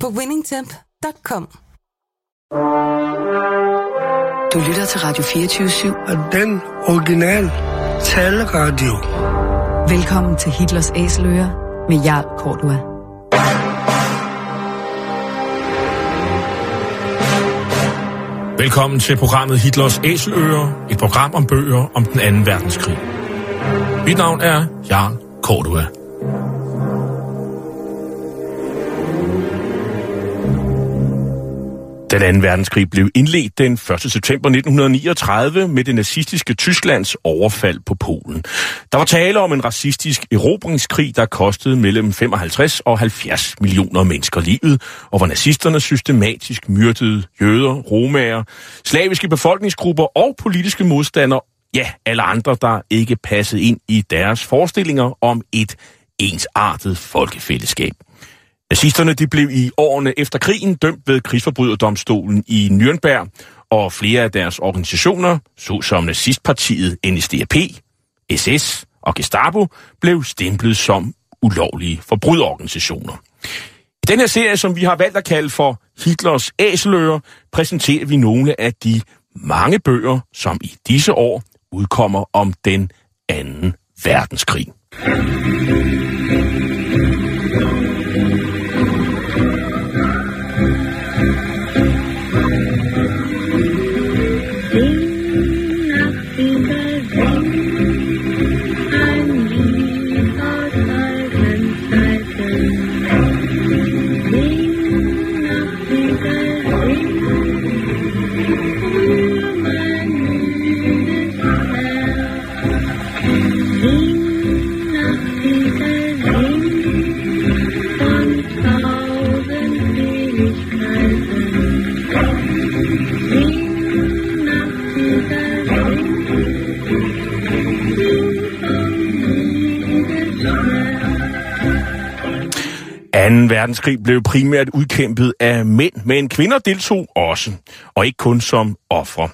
på winningtemp.com. Du lytter til Radio 24-7. Og den original taleradio. Velkommen til Hitlers Æseløer med Jarl Kortua. Velkommen til programmet Hitlers Æseløer, et program om bøger om den anden verdenskrig. Mit navn er Jarl Kortua. Den anden verdenskrig blev indledt den 1. september 1939 med det nazistiske Tysklands overfald på Polen. Der var tale om en racistisk erobringskrig, der kostede mellem 55 og 70 millioner mennesker livet, og hvor nazisterne systematisk myrdede jøder, romager, slaviske befolkningsgrupper og politiske modstandere, ja, alle andre, der ikke passede ind i deres forestillinger om et ensartet folkefællesskab. Nazisterne de blev i årene efter krigen dømt ved krigsforbryderdomstolen i Nürnberg, og flere af deres organisationer, såsom nazistpartiet NSDAP, SS og Gestapo, blev stemplet som ulovlige forbryderorganisationer. I den her serie, som vi har valgt at kalde for Hitlers Æseløer, præsenterer vi nogle af de mange bøger, som i disse år udkommer om den anden verdenskrig. Verdenskrig blev primært udkæmpet af mænd, men kvinder deltog også, og ikke kun som ofre.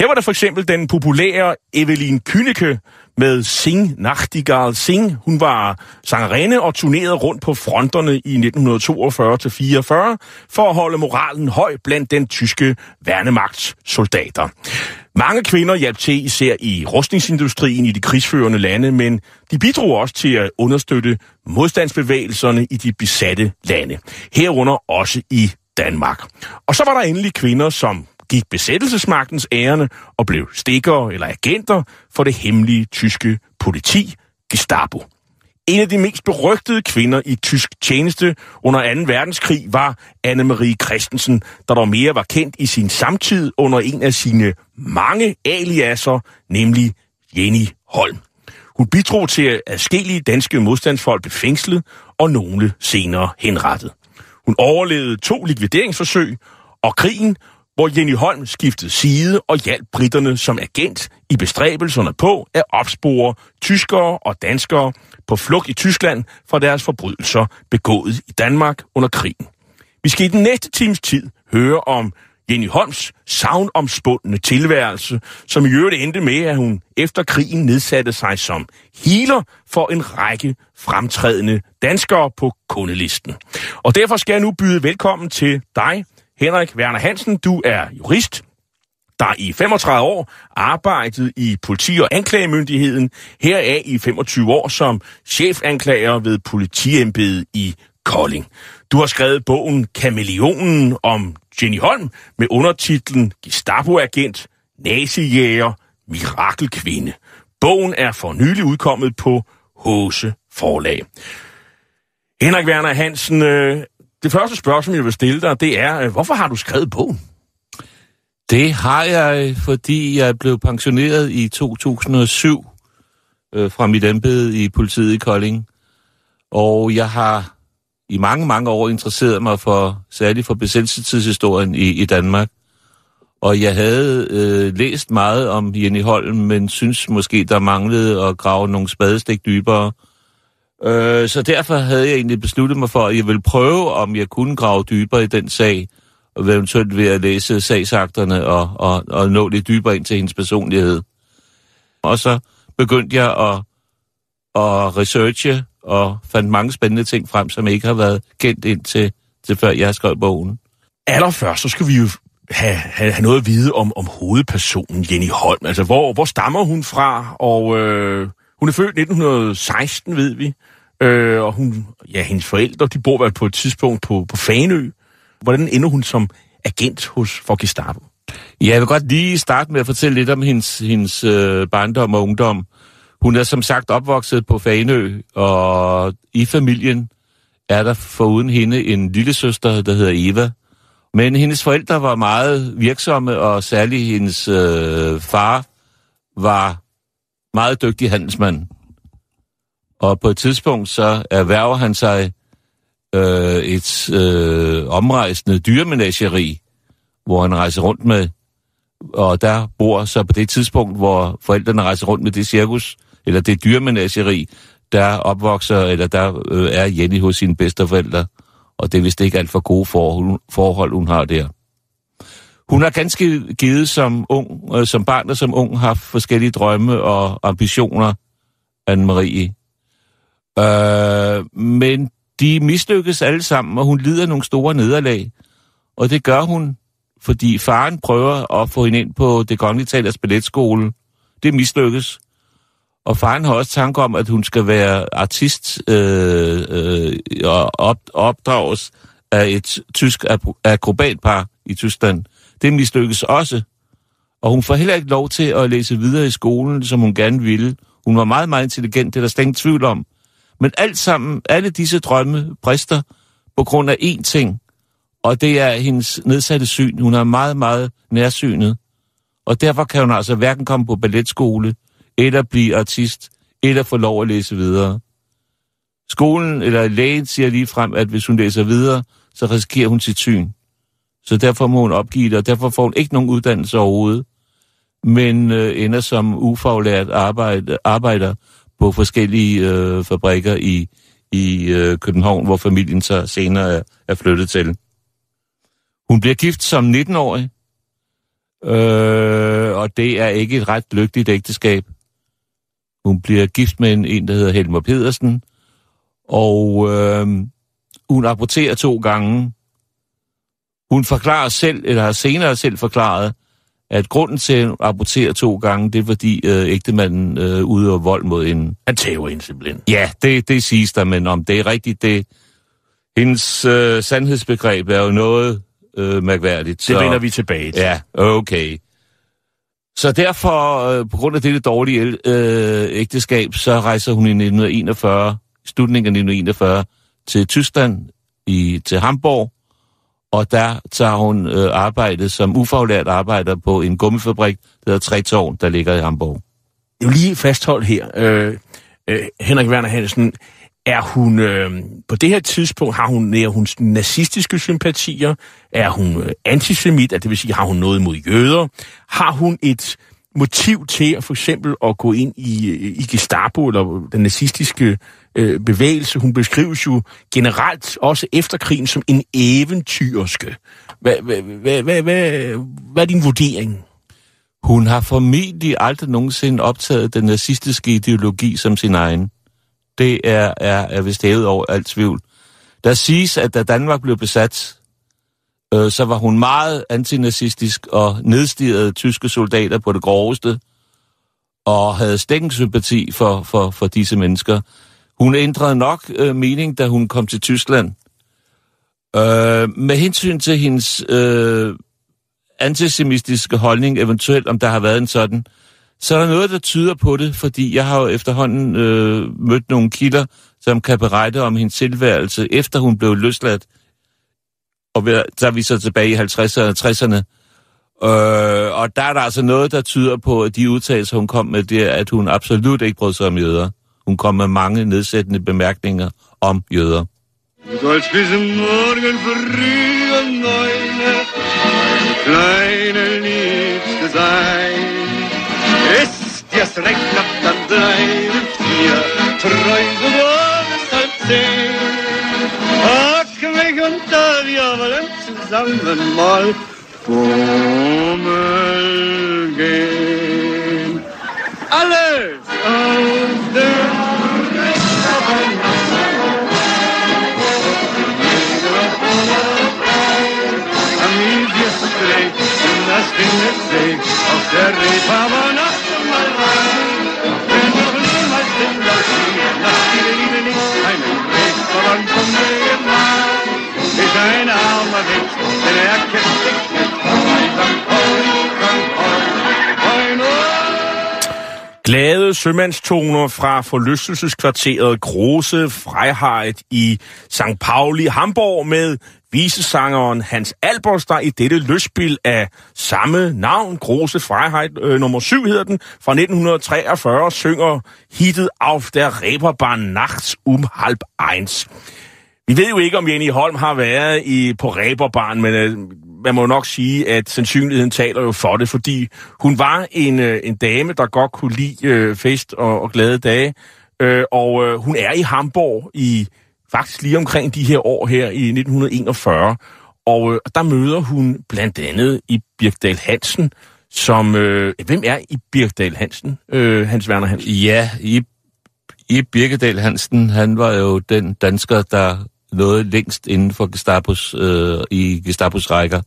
Her var der for eksempel den populære Evelyn Kyneke, med Sing Nachtigal Sing. Hun var sangerinde og turnerede rundt på fronterne i 1942-44 for at holde moralen høj blandt den tyske værnemagts soldater. Mange kvinder hjalp til især i rustningsindustrien i de krigsførende lande, men de bidrog også til at understøtte modstandsbevægelserne i de besatte lande, herunder også i Danmark. Og så var der endelig kvinder, som gik besættelsesmagtens ærende og blev stikkere eller agenter for det hemmelige tyske politi, Gestapo. En af de mest berygtede kvinder i tysk tjeneste under 2. verdenskrig var Anne-Marie Christensen, der dog mere var kendt i sin samtid under en af sine mange aliaser, nemlig Jenny Holm. Hun bidrog til, at adskillige danske modstandsfolk blev fængslet og nogle senere henrettet. Hun overlevede to likvideringsforsøg og krigen, hvor Jenny Holm skiftede side og hjalp britterne som agent i bestræbelserne på at opspore tyskere og danskere på flugt i Tyskland fra deres forbrydelser begået i Danmark under krigen. Vi skal i den næste times tid høre om Jenny Holms savnomspundne tilværelse, som i øvrigt endte med, at hun efter krigen nedsatte sig som healer for en række fremtrædende danskere på kundelisten. Og derfor skal jeg nu byde velkommen til dig, Henrik Werner Hansen. Du er jurist, der i 35 år arbejdet i politi- og anklagemyndigheden, heraf i 25 år som chefanklager ved politiembedet i Kolding. Du har skrevet bogen Kameleonen om Jenny Holm med undertitlen Gestapo-agent, nazijæger, mirakelkvinde. Bogen er for nylig udkommet på Hose Forlag. Henrik Werner Hansen, øh, det første spørgsmål, jeg vil stille dig, det er, øh, hvorfor har du skrevet bogen? Det har jeg, øh, fordi jeg blev pensioneret i 2007 øh, fra mit embede i politiet i Kolding. Og jeg har i mange, mange år interesseret mig for, særligt for besættelsestidshistorien i, i Danmark. Og jeg havde øh, læst meget om Jenny Holm, men synes måske, der manglede at grave nogle spadestik dybere. Øh, Øh, så derfor havde jeg egentlig besluttet mig for, at jeg ville prøve, om jeg kunne grave dybere i den sag, og eventuelt ved at læse sagsakterne og, og, og nå lidt dybere ind til hendes personlighed. Og så begyndte jeg at, at researche og fandt mange spændende ting frem, som ikke har været kendt indtil til før jeg skrev bogen. Allerførst, så skal vi jo have, have, have noget at vide om, om hovedpersonen Jenny Holm. Altså, hvor, hvor stammer hun fra? Og øh, hun er født 1916, ved vi. Øh, og hun, ja, hendes forældre, de bor vel på et tidspunkt på, på Fanø. Hvordan ender hun som agent hos for Gestapo? Ja, jeg vil godt lige starte med at fortælle lidt om hendes, hendes øh, barndom og ungdom. Hun er som sagt opvokset på Fanø, og i familien er der foruden hende en lille søster, der hedder Eva. Men hendes forældre var meget virksomme, og særligt hendes øh, far var meget dygtig handelsmand. Og på et tidspunkt så erhverver han sig øh, et øh, omrejsende dyremenageri, hvor han rejser rundt med, og der bor så på det tidspunkt, hvor forældrene rejser rundt med det cirkus, eller det dyremenageri, der opvokser, eller der øh, er Jenny hos sine bedsteforældre, og det er vist ikke alt for gode forhold, forhold, hun har der. Hun har ganske givet som ung, øh, som barn og som ung, haft forskellige drømme og ambitioner, Anne-Marie. Øh, men de mislykkes alle sammen, og hun lider nogle store nederlag. Og det gør hun, fordi faren prøver at få hende ind på det kongelige talers balletskole. Det mislykkes. Og faren har også tanke om, at hun skal være artist øh, øh, og op, opdrages af et tysk akrobatpar i Tyskland. Det mislykkes også. Og hun får heller ikke lov til at læse videre i skolen, som hun gerne ville. Hun var meget, meget intelligent, det er der slet tvivl om. Men alt sammen, alle disse drømme brister på grund af én ting, og det er hendes nedsatte syn. Hun er meget, meget nærsynet. Og derfor kan hun altså hverken komme på balletskole, eller blive artist, eller få lov at læse videre. Skolen eller lægen siger lige frem, at hvis hun læser videre, så risikerer hun sit syn. Så derfor må hun opgive det, og derfor får hun ikke nogen uddannelse overhovedet, men øh, ender som ufaglært arbejde, arbejder på forskellige øh, fabrikker i, i øh, København, hvor familien så senere er, er flyttet til. Hun bliver gift som 19-årig, øh, og det er ikke et ret lykkeligt ægteskab. Hun bliver gift med en, en der hedder Helmer Pedersen, og øh, hun aborterer to gange. Hun forklarer selv, eller har senere selv forklaret, at grunden til at abortere to gange, det er fordi øh, ægtemanden øh, udøver vold mod hende. Han tæver hende simpelthen. Ja, det, det siges der, men om det er rigtigt, det... Hendes øh, sandhedsbegreb er jo noget øh, mærkværdigt. Det vender vi tilbage til. Ja, okay. Så derfor, øh, på grund af dette dårlige øh, ægteskab, så rejser hun i 1941, slutningen af 1941, til Tyskland, i, til Hamburg, og der tager hun øh, arbejde som ufaglært arbejder på en gummifabrik, der hedder Trætårn, der ligger i Hamburg. Jeg vil lige fastholdt her, øh, øh, Henrik Werner Hansen, er hun, øh, på det her tidspunkt, har hun, er hun nazistiske sympatier? Er hun øh, antisemit, altså, det vil sige, har hun noget mod jøder? Har hun et motiv til at for eksempel at gå ind i, øh, i Gestapo, eller den nazistiske øh, bevægelse? Hun beskrives jo generelt, også efter krigen, som en eventyrske. Hvad, hvad, hvad, hvad, hvad, hvad er din vurdering? Hun har formentlig aldrig nogensinde optaget den nazistiske ideologi som sin egen det er, er, er vist hævet over alt tvivl. Der siges, at da Danmark blev besat, øh, så var hun meget antinazistisk og nedstirrede tyske soldater på det groveste, og havde stækkensympati for, for, for disse mennesker. Hun ændrede nok øh, mening, da hun kom til Tyskland. Øh, med hensyn til hendes øh, antisemitiske holdning, eventuelt om der har været en sådan, så er der noget, der tyder på det, fordi jeg har jo efterhånden øh, mødt nogle kilder, som kan berette om hendes tilværelse, efter hun blev løsladt. Og der er vi så tilbage i 50'erne og 60'erne. Øh, og der er der altså noget, der tyder på, at de udtalelser, hun kom med, det er, at hun absolut ikke brød sig om jøder. Hun kom med mange nedsættende bemærkninger om jøder. Du sollst bis morgen früh um neun kleine Liebste sein. Ist dir's recht knapp, dann bleiben vier treu so bis halb zehn. Pack mich unter, wir wollen zusammen mal Fummel gehen. Alles auf der das Ringesee auf der Reeperbahn mal rein. Wenn noch niemals in das Spiel nach die Liebe nicht einen Reeperbahn von mir gemacht. Ist ein armer Wicht, denn er kennt sich Glade sømandstoner fra forlystelseskvarteret Grose Freiheit i St. Pauli, Hamburg med visesangeren Hans Albers, der i dette løsspil af samme navn, Große Freiheit øh, nummer 7 hedder den, fra 1943, synger hittet Auf der Reeperbahn nachts um halb eins. Vi ved jo ikke, om Jenny Holm har været i, på Reeperbahn, men øh, man må nok sige, at sandsynligheden taler jo for det, fordi hun var en, øh, en dame, der godt kunne lide øh, fest og, og glade dage, øh, og øh, hun er i Hamburg i faktisk lige omkring de her år her i 1941, og øh, der møder hun blandt andet i Birkdal Hansen, som... Øh, hvem er i Birkdal Hansen, øh, Hans Werner Hansen? Ja, i, i Birkedal Hansen, han var jo den dansker, der nåede længst inden for Gestapos, øh, i Gestapos rækker.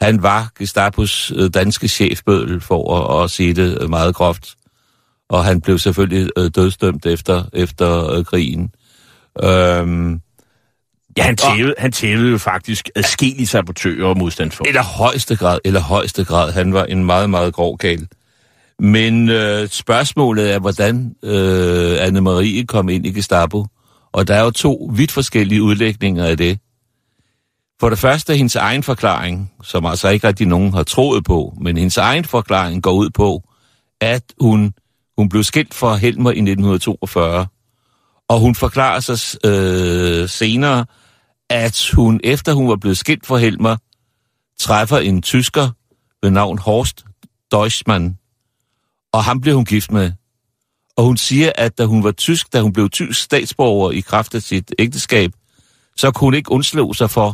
Han var Gestapos øh, danske chefbødel, for at, at sige det meget groft. Og han blev selvfølgelig øh, dødsdømt efter, efter øh, krigen. Øhm, Ja, han tævede, han tævede jo faktisk adskillige sabotører og modstandsfolk. eller højeste grad, eller højeste grad, han var en meget, meget grov gal. Men øh, spørgsmålet er, hvordan øh, Anne-Marie kom ind i Gestapo. Og der er jo to vidt forskellige udlægninger af det. For det første hendes egen forklaring, som altså ikke rigtig nogen har troet på, men hendes egen forklaring går ud på, at hun, hun blev skilt fra Helmer i 1942. Og hun forklarer sig øh, senere, at hun, efter hun var blevet skilt fra Helmer, træffer en tysker ved navn Horst Deutschmann. Og ham blev hun gift med. Og hun siger, at da hun var tysk, da hun blev tysk statsborger i kraft af sit ægteskab, så kunne hun ikke undslå sig for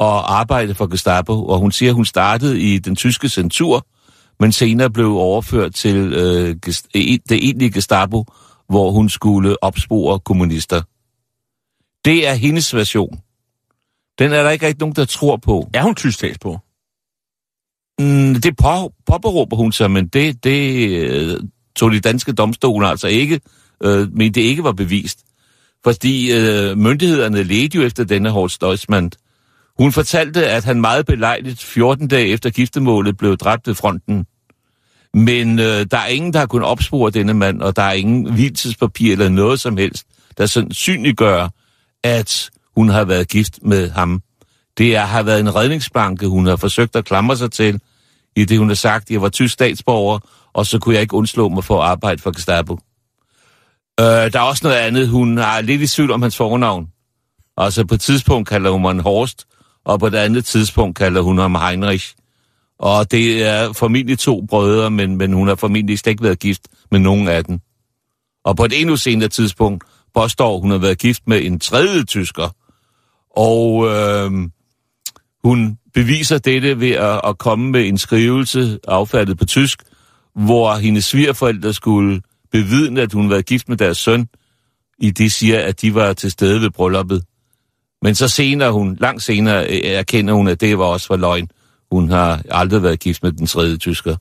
at arbejde for Gestapo. Og hun siger, at hun startede i den tyske censur, men senere blev overført til øh, e- det egentlige Gestapo, hvor hun skulle opspore kommunister. Det er hendes version. Den er der ikke rigtig nogen, der tror på. Er hun tysk statsborger? Mm, det på, påberåber hun sig, men det, det øh, tog de danske domstole altså ikke, øh, men det ikke var bevist. Fordi øh, myndighederne ledte jo efter denne Horst Deutschmann. Hun fortalte, at han meget belejligt 14 dage efter giftemålet blev dræbt ved fronten. Men øh, der er ingen, der har kunnet opspore denne mand, og der er ingen hvilelsespapir eller noget som helst, der sandsynliggør, at hun har været gift med ham. Det er, har været en redningsbanke, hun har forsøgt at klamre sig til, i det hun har sagt, jeg var tysk statsborger, og så kunne jeg ikke undslå mig for at arbejde for Gestapo. Øh, der er også noget andet, hun har lidt i tvivl om hans fornavn. Altså på et tidspunkt kalder hun ham Horst, og på et andet tidspunkt kalder hun ham Heinrich. Og det er formentlig to brødre, men, men hun har formentlig slet ikke været gift med nogen af dem. Og på et endnu senere tidspunkt påstår hun har været gift med en tredje tysker. Og øh, hun beviser dette ved at, at komme med en skrivelse affattet på tysk, hvor hendes svigerforældre skulle bevidne, at hun var gift med deres søn, i det siger, at de var til stede ved brylluppet. Men så senere, hun, langt senere, øh, erkender hun, at det var også for løgn. Hun har aldrig været gift med den tredje tysker.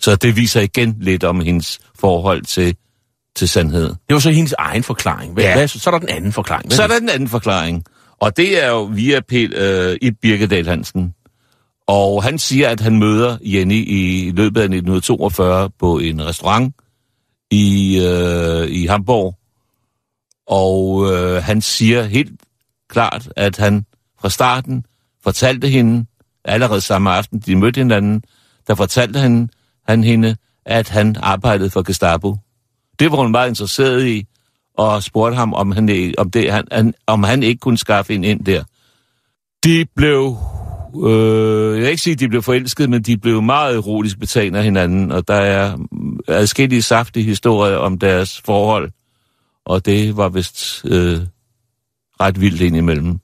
Så det viser igen lidt om hendes forhold til, til sandhed. Det var så hendes egen forklaring. Hvad, Ja. hvad, så er der den anden forklaring. Hvad Så er der den anden forklaring. Og det er jo via Pel, øh, i Birkedal Hansen. Og han siger, at han møder Jenny i løbet af 1942 på en restaurant i, øh, i Hamburg. Og øh, han siger helt klart, at han fra starten fortalte hende, allerede samme aften, de mødte hinanden, der fortalte han, han hende, at han arbejdede for Gestapo. Det var hun meget interesseret i, og spurgte ham, om han, om, det, han, han, om han ikke kunne skaffe en ind der. De blev, øh, jeg vil ikke sige, at de blev forelsket, men de blev meget erotisk betalt af hinanden, og der er adskillige saftige historier om deres forhold, og det var vist øh, ret vildt indimellem.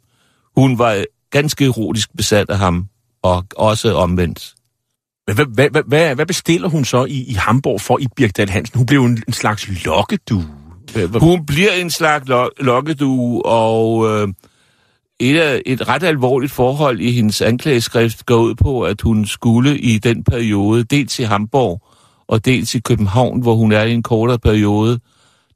Hun var ganske erotisk besat af ham, og også omvendt. Hvad, hvad, hvad, hvad, hvad bestiller hun så i, i Hamburg for i Birgdal Hansen? Hun blev en, en slags lokkedue. Hun bliver en slags lo- lokkedue, og øh, et, af, et ret alvorligt forhold i hendes anklageskrift går ud på, at hun skulle i den periode, dels i Hamburg og dels i København, hvor hun er i en kortere periode,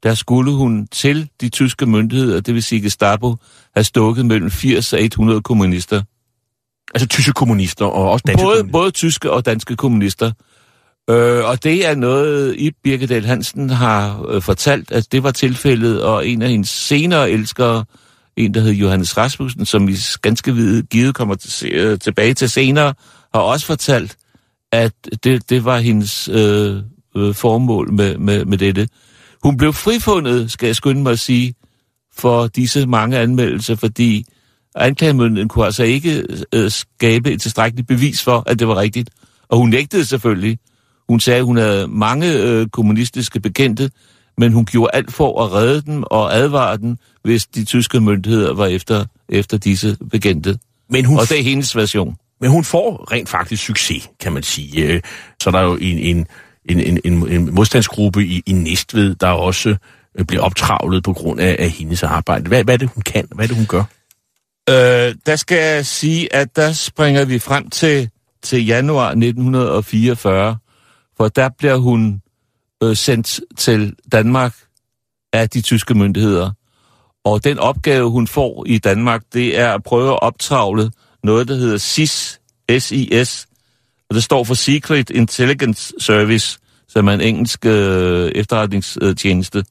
der skulle hun til de tyske myndigheder, det vil sige Gestapo, have stukket mellem 80 og 100 kommunister. Altså tyske kommunister og også danske Både, kommunister. både tyske og danske kommunister. Øh, og det er noget, Ib Birkedal Hansen har øh, fortalt, at det var tilfældet, og en af hendes senere elskere, en der hed Johannes Rasmussen, som vi ganske vide, givet kommer til, se- øh, tilbage til senere, har også fortalt, at det, det var hendes øh, øh, formål med, med, med dette. Hun blev frifundet, skal jeg skynde mig at sige, for disse mange anmeldelser, fordi anklagemyndigheden kunne altså ikke øh, skabe et tilstrækkeligt bevis for, at det var rigtigt. Og hun nægtede selvfølgelig. Hun sagde, at hun havde mange øh, kommunistiske bekendte, men hun gjorde alt for at redde dem og advare dem, hvis de tyske myndigheder var efter, efter disse bekendte. Men hun, Og det er hendes version. men hun får rent faktisk succes, kan man sige. Øh, Så er der jo en, en, en, en, en, en modstandsgruppe i, i Næstved, der også øh, bliver optravlet på grund af, af hendes arbejde. Hvad, hvad er det, hun kan? Hvad er det, hun gør? Øh, der skal jeg sige, at der springer vi frem til, til januar 1944, for der bliver hun øh, sendt til Danmark af de tyske myndigheder. Og den opgave, hun får i Danmark, det er at prøve at optravle noget, der hedder SIS, SIS, og det står for Secret Intelligence Service, som er en engelsk øh, efterretningstjeneste.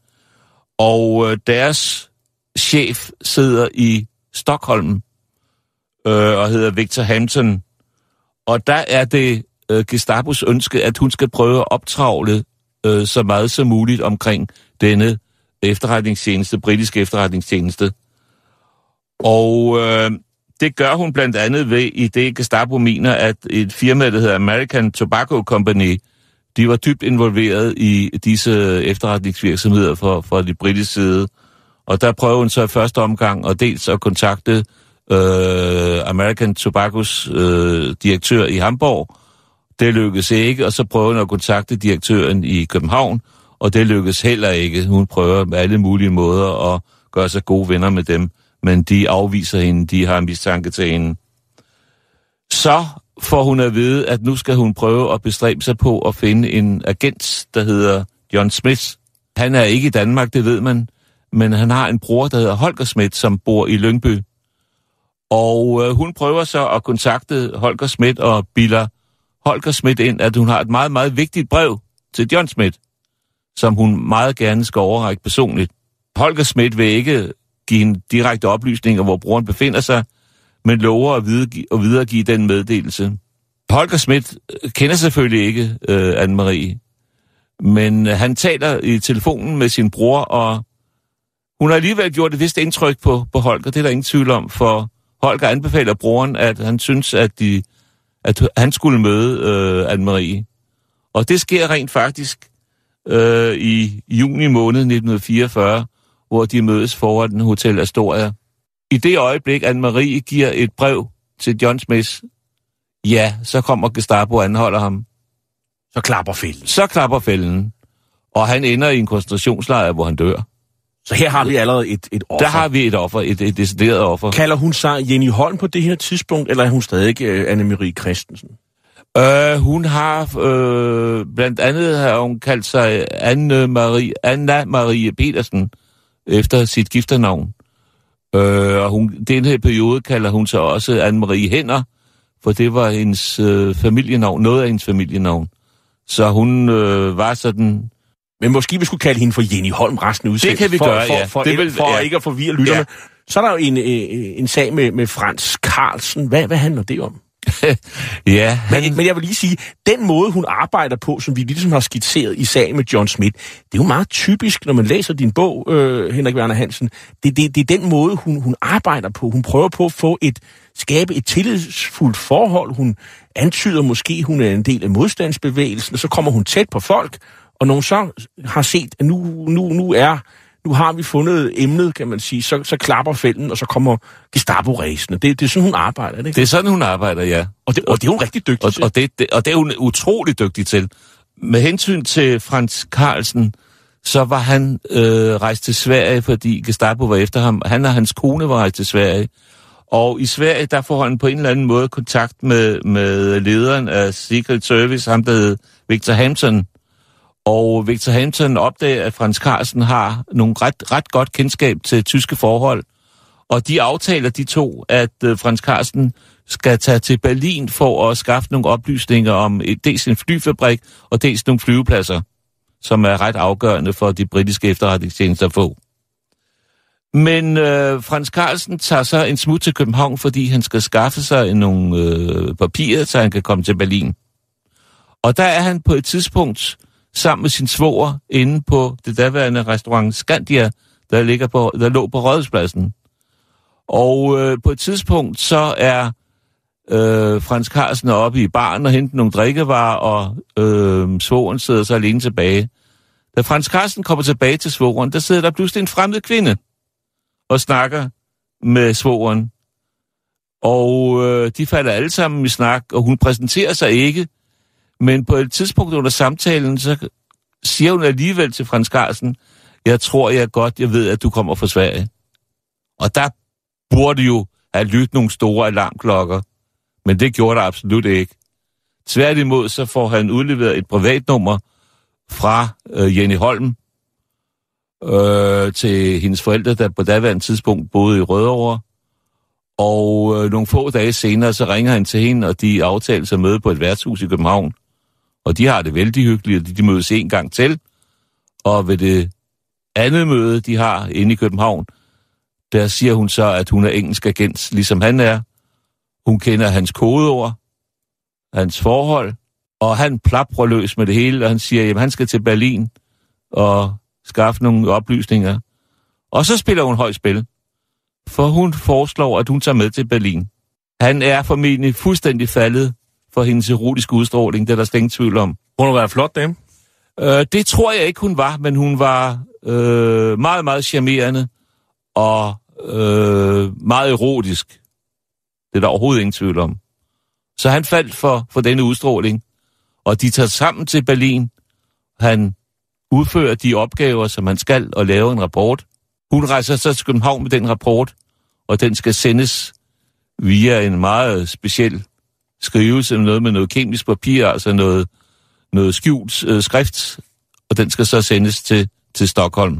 Og øh, deres chef sidder i Stockholm øh, og hedder Victor Hampton. Og der er det øh, Gestapos ønske, at hun skal prøve at optravle øh, så meget som muligt omkring denne efterretningstjeneste, britiske efterretningstjeneste. Og øh, det gør hun blandt andet ved, i det Gestapo mener, at et firma, der hedder American Tobacco Company, de var dybt involveret i disse efterretningsvirksomheder fra, fra de britiske side. Og der prøver hun så i første omgang og dels at kontakte øh, American Tobaccos øh, direktør i Hamburg. Det lykkedes ikke, og så prøver hun at kontakte direktøren i København, og det lykkedes heller ikke. Hun prøver med alle mulige måder at gøre sig gode venner med dem, men de afviser hende, de har mistanke til hende. Så får hun at vide, at nu skal hun prøve at bestræbe sig på at finde en agent, der hedder John Smith. Han er ikke i Danmark, det ved man, men han har en bror, der hedder Holger Smith, som bor i Lyngby. Og øh, hun prøver så at kontakte Holger Schmidt og bilder Holger Schmidt ind, at hun har et meget, meget vigtigt brev til John Schmidt, som hun meget gerne skal overrække personligt. Holger Schmidt vil ikke give hende direkte oplysninger, hvor broren befinder sig, men lover at, videregive, at videregive den meddelelse. Holger Schmidt øh, kender selvfølgelig ikke øh, Anne-Marie, men øh, han taler i telefonen med sin bror, og hun har alligevel gjort et vist indtryk på, på Holger, det er der ingen tvivl om, for Holger anbefaler broren, at han synes, at, de, at han skulle møde øh, Anne-Marie. Og det sker rent faktisk øh, i juni måned 1944, hvor de mødes foran den Hotel Astoria. I det øjeblik, Anne-Marie giver et brev til John Smith, ja, så kommer Gestapo og anholder ham. Så klapper fælden. Så klapper fælden, og han ender i en koncentrationslejr, hvor han dør. Så her har vi allerede et, et offer. Der har vi et offer, et, et decideret offer. Kalder hun sig Jenny Holm på det her tidspunkt, eller er hun stadig uh, Anne-Marie Christensen? Øh, hun har, øh, blandt andet har hun kaldt sig Anne Marie, Anna Marie Petersen, efter sit gifternavn. Øh, og hun, den her periode kalder hun sig også Anne-Marie Hænder, for det var hendes øh, familienavn, noget af hendes familienavn. Så hun øh, var sådan... Men måske vi skulle kalde hende for Jenny Holm resten af udsendelsen. kan vi for, gøre, for, ja. For, Det det vil- for ja. ikke at forvirre lytterne. Ja. Så er der jo en, en sag med, med Frans Carlsen. Hvad, hvad handler det om? ja, han, Men, men jeg vil lige sige, den måde, hun arbejder på, som vi ligesom har skitseret i sagen med John Smith, det er jo meget typisk, når man læser din bog, øh, Henrik Werner Hansen. Det, det, det er den måde, hun, hun arbejder på. Hun prøver på at få et, skabe et tillidsfuldt forhold. Hun antyder måske, hun er en del af modstandsbevægelsen, og så kommer hun tæt på folk, og når hun så har set, at nu, nu, nu er nu har vi fundet emnet, kan man sige, så, så klapper fælden, og så kommer Gestapo-ræsene. Det, det er sådan, hun arbejder, ikke? det er sådan, hun arbejder, ja. og, det, og det er hun rigtig dygtig Og, til. og, det, det, og det er hun utrolig dygtig til. Med hensyn til Frans Carlsen, så var han øh, rejst til Sverige, fordi Gestapo var efter ham. Han og hans kone var rejst til Sverige. Og i Sverige, der får han på en eller anden måde kontakt med, med lederen af Secret Service, ham der hed Victor Hampton. Og Victor Hampton opdager, at Frans Carlsen har nogle ret, ret godt kendskab til tyske forhold. Og de aftaler de to, at øh, Frans Carlsen skal tage til Berlin for at skaffe nogle oplysninger om øh, dels en flyfabrik og dels nogle flyvepladser, som er ret afgørende for de britiske efterretningstjenester at få. Men øh, Frans Carlsen tager så en smut til København, fordi han skal skaffe sig nogle øh, papirer, så han kan komme til Berlin. Og der er han på et tidspunkt sammen med sin svoger inde på det daværende restaurant Scandia, der, ligger på, der lå på Rådhuspladsen. Og øh, på et tidspunkt så er øh, Frans Carlsen oppe i baren og henter nogle drikkevarer, og øh, svoren sidder så alene tilbage. Da Frans Carlsen kommer tilbage til svoren, der sidder der pludselig en fremmed kvinde og snakker med svoren. Og øh, de falder alle sammen i snak, og hun præsenterer sig ikke, men på et tidspunkt under samtalen, så siger hun alligevel til Frans Carlsen, jeg tror jeg godt, jeg ved, at du kommer fra Sverige. Og der burde jo have lyttet nogle store alarmklokker, men det gjorde der absolut ikke. Tværtimod så får han udleveret et privatnummer fra øh, Jenny Holm øh, til hendes forældre, der på daværende tidspunkt boede i Rødovre. Og øh, nogle få dage senere, så ringer han til hende, og de aftaler sig møde på et værtshus i København. Og de har det vældig hyggeligt, og de, de mødes en gang til. Og ved det andet møde, de har inde i København, der siger hun så, at hun er engelsk agent, ligesom han er. Hun kender hans kodeord, hans forhold, og han plaprer løs med det hele, og han siger, at han skal til Berlin og skaffe nogle oplysninger. Og så spiller hun højt spil, for hun foreslår, at hun tager med til Berlin. Han er formentlig fuldstændig faldet for hendes erotiske udstråling, det er der slet ingen tvivl om. Hun har været flot dame. Øh, det tror jeg ikke, hun var, men hun var øh, meget, meget charmerende og øh, meget erotisk. Det er der overhovedet ingen tvivl om. Så han faldt for, for denne udstråling, og de tager sammen til Berlin. Han udfører de opgaver, som han skal, og laver en rapport. Hun rejser så til København med den rapport, og den skal sendes via en meget speciel skrivelse, noget med noget kemisk papir, altså noget, noget skjult øh, skrift, og den skal så sendes til, til Stockholm.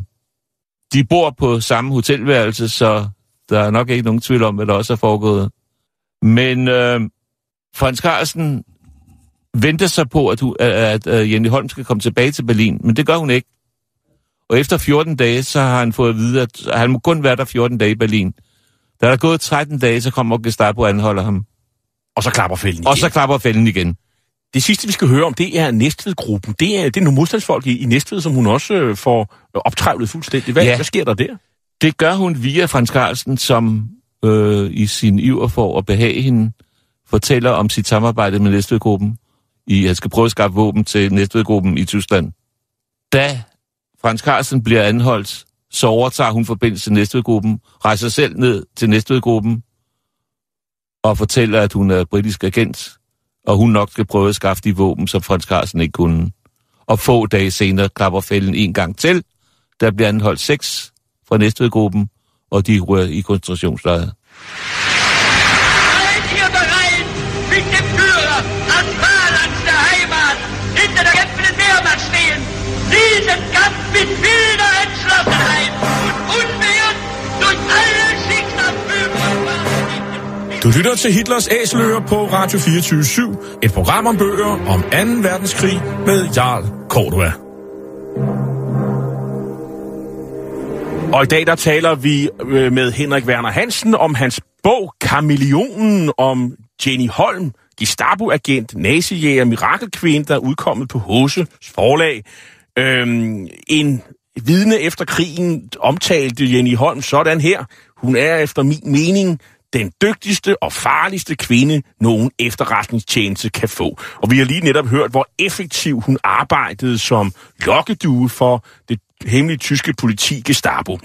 De bor på samme hotelværelse, så der er nok ikke nogen tvivl om, hvad der også er foregået. Men øh, Frans Carlsen venter sig på, at, at, at, at Jenny Holm skal komme tilbage til Berlin, men det gør hun ikke. Og efter 14 dage, så har han fået at vide, at han må kun være der 14 dage i Berlin. Da der er gået 13 dage, så kommer Gestapo og anholder ham. Og så klapper fælden igen. Og så klapper fælden igen. Det sidste, vi skal høre om, det er Næstved-gruppen. Det er, det er nogle modstandsfolk i, i Næstved, som hun også øh, får øh, optrævlet fuldstændig. Hvad, Ja. hvad sker der der? Det gør hun via Frans Carlsen, som øh, i sin iver for at behage hende, fortæller om sit samarbejde med Næstvedgruppen. I, han skal prøve at skaffe våben til Næstvedgruppen i Tyskland. Da Frans Carlsen bliver anholdt, så overtager hun forbindelse til Næstvedgruppen, rejser selv ned til Næstvedgruppen og fortæller, at hun er britisk agent, og hun nok skal prøve at skaffe de våben, som Frans Carlsen ikke kunne. Og få dage senere klapper fælden en gang til. Der bliver anholdt seks fra Næstvedgruppen, og de rører i koncentrationslejret. Du lytter til Hitlers Æseløer på Radio 24 Et program om bøger om 2. verdenskrig med Jarl Cordua. Og i dag der taler vi øh, med Henrik Werner Hansen om hans bog Kameleonen om Jenny Holm, Gestapo-agent, nazijæger, mirakelkvinde, der er udkommet på Hose forlag. Øhm, en vidne efter krigen omtalte Jenny Holm sådan her. Hun er efter min mening den dygtigste og farligste kvinde, nogen efterretningstjeneste kan få. Og vi har lige netop hørt, hvor effektiv hun arbejdede som lokkedue for det hemmelige tyske politi Gestapo.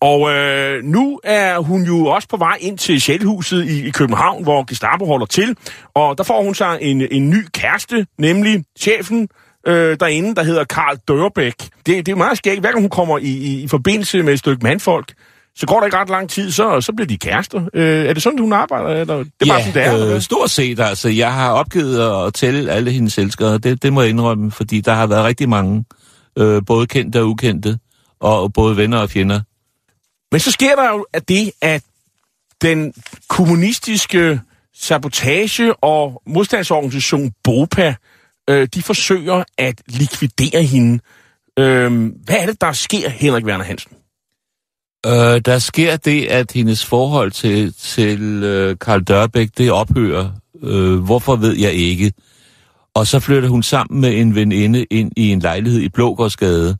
Og øh, nu er hun jo også på vej ind til Sjælhuset i, i København, hvor Gestapo holder til. Og der får hun sig en, en ny kæreste, nemlig chefen øh, derinde, der hedder Karl Dørbæk. Det, det er meget skægt. Hver gang hun kommer i, i, i forbindelse med et stykke mandfolk, så går der ikke ret lang tid, så, så bliver de kærester. Øh, er det sådan, hun arbejder? Eller? Det er ja, bare sådan, det er. eller øh, hvad? stort set altså. Jeg har opgivet at tælle alle hendes elskere. Det, det må jeg indrømme, fordi der har været rigtig mange. Øh, både kendte og ukendte. Og både venner og fjender. Men så sker der jo at det, at den kommunistiske sabotage- og modstandsorganisation BOPA, øh, de forsøger at likvidere hende. Øh, hvad er det, der sker, Henrik Werner Hansen? Øh, der sker det, at hendes forhold til, til øh, Karl Dørbæk, det ophører. Øh, hvorfor ved jeg ikke. Og så flytter hun sammen med en veninde ind i en lejlighed i Blågårdsgade.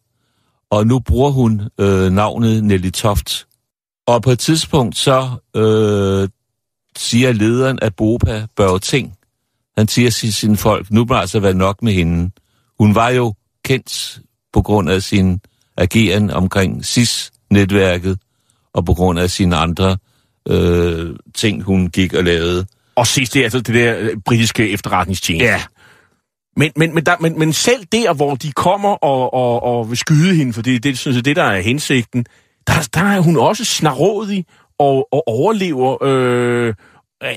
Og nu bruger hun øh, navnet Nelly Toft. Og på et tidspunkt så øh, siger lederen af BOPA, Børge Ting, han siger til sine folk, nu må altså være nok med hende. Hun var jo kendt på grund af sin ageren omkring SIS, SIS-netværket, og på grund af sine andre øh, ting, hun gik og lavede. Og sidst det er altså det der øh, britiske efterretningstjeneste. Ja. Men, men, men, der, men, men selv der, hvor de kommer og, og, og vil skyde hende, for det, det synes jeg, det der er hensigten, der, der er hun også snarådig og, og overlever øh, øh,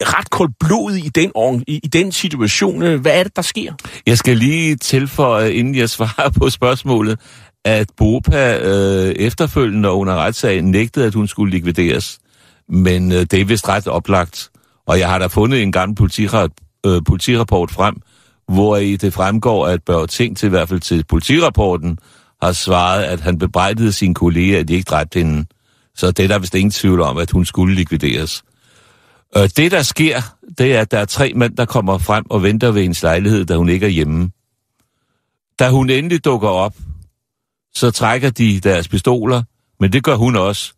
ret koldblodig i den, i, i den situation. Øh, Hvad er det, der sker? Jeg skal lige tilføje, inden jeg svarer på spørgsmålet, at BOPA øh, efterfølgende under retssagen nægtede, at hun skulle likvideres. Men øh, det er vist ret oplagt. Og jeg har da fundet en gammel politira- øh, politirapport frem, hvor i det fremgår, at Børge Ting til i hvert fald til politirapporten har svaret, at han bebrejdede sine kolleger, at de ikke dræbte hende. Så det er der vist ingen tvivl om, at hun skulle likvideres. Øh, det, der sker, det er, at der er tre mænd, der kommer frem og venter ved hendes lejlighed, da hun ikke er hjemme. Da hun endelig dukker op, så trækker de deres pistoler, men det gør hun også.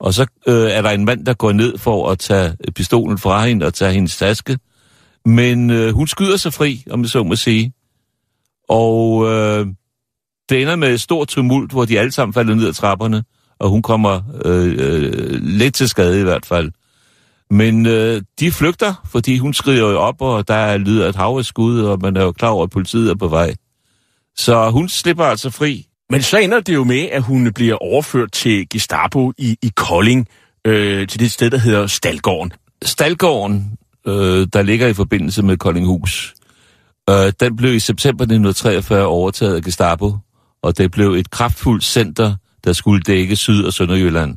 Og så øh, er der en mand, der går ned for at tage pistolen fra hende og tage hendes taske. Men øh, hun skyder sig fri, om det så må sige. Og øh, det ender med et stort tumult, hvor de alle sammen falder ned ad trapperne, og hun kommer øh, øh, lidt til skade i hvert fald. Men øh, de flygter, fordi hun skrider jo op, og der lyder et hav af skud, og man er jo klar over, at politiet er på vej. Så hun slipper altså fri. Men så ender det jo med, at hun bliver overført til Gestapo i, i Kolding, øh, til det sted, der hedder Stalgården. Stalgården, øh, der ligger i forbindelse med Koldinghus, øh, den blev i september 1943 overtaget af Gestapo, og det blev et kraftfuldt center, der skulle dække Syd- og Sønderjylland.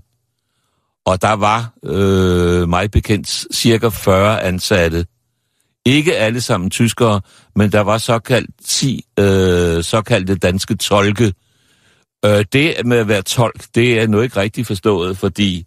Og der var, øh, mig bekendt, cirka 40 ansatte. Ikke alle sammen tyskere, men der var såkaldt 10 øh, såkaldte danske tolke. Øh, det med at være tolk, det er nu ikke rigtigt forstået, fordi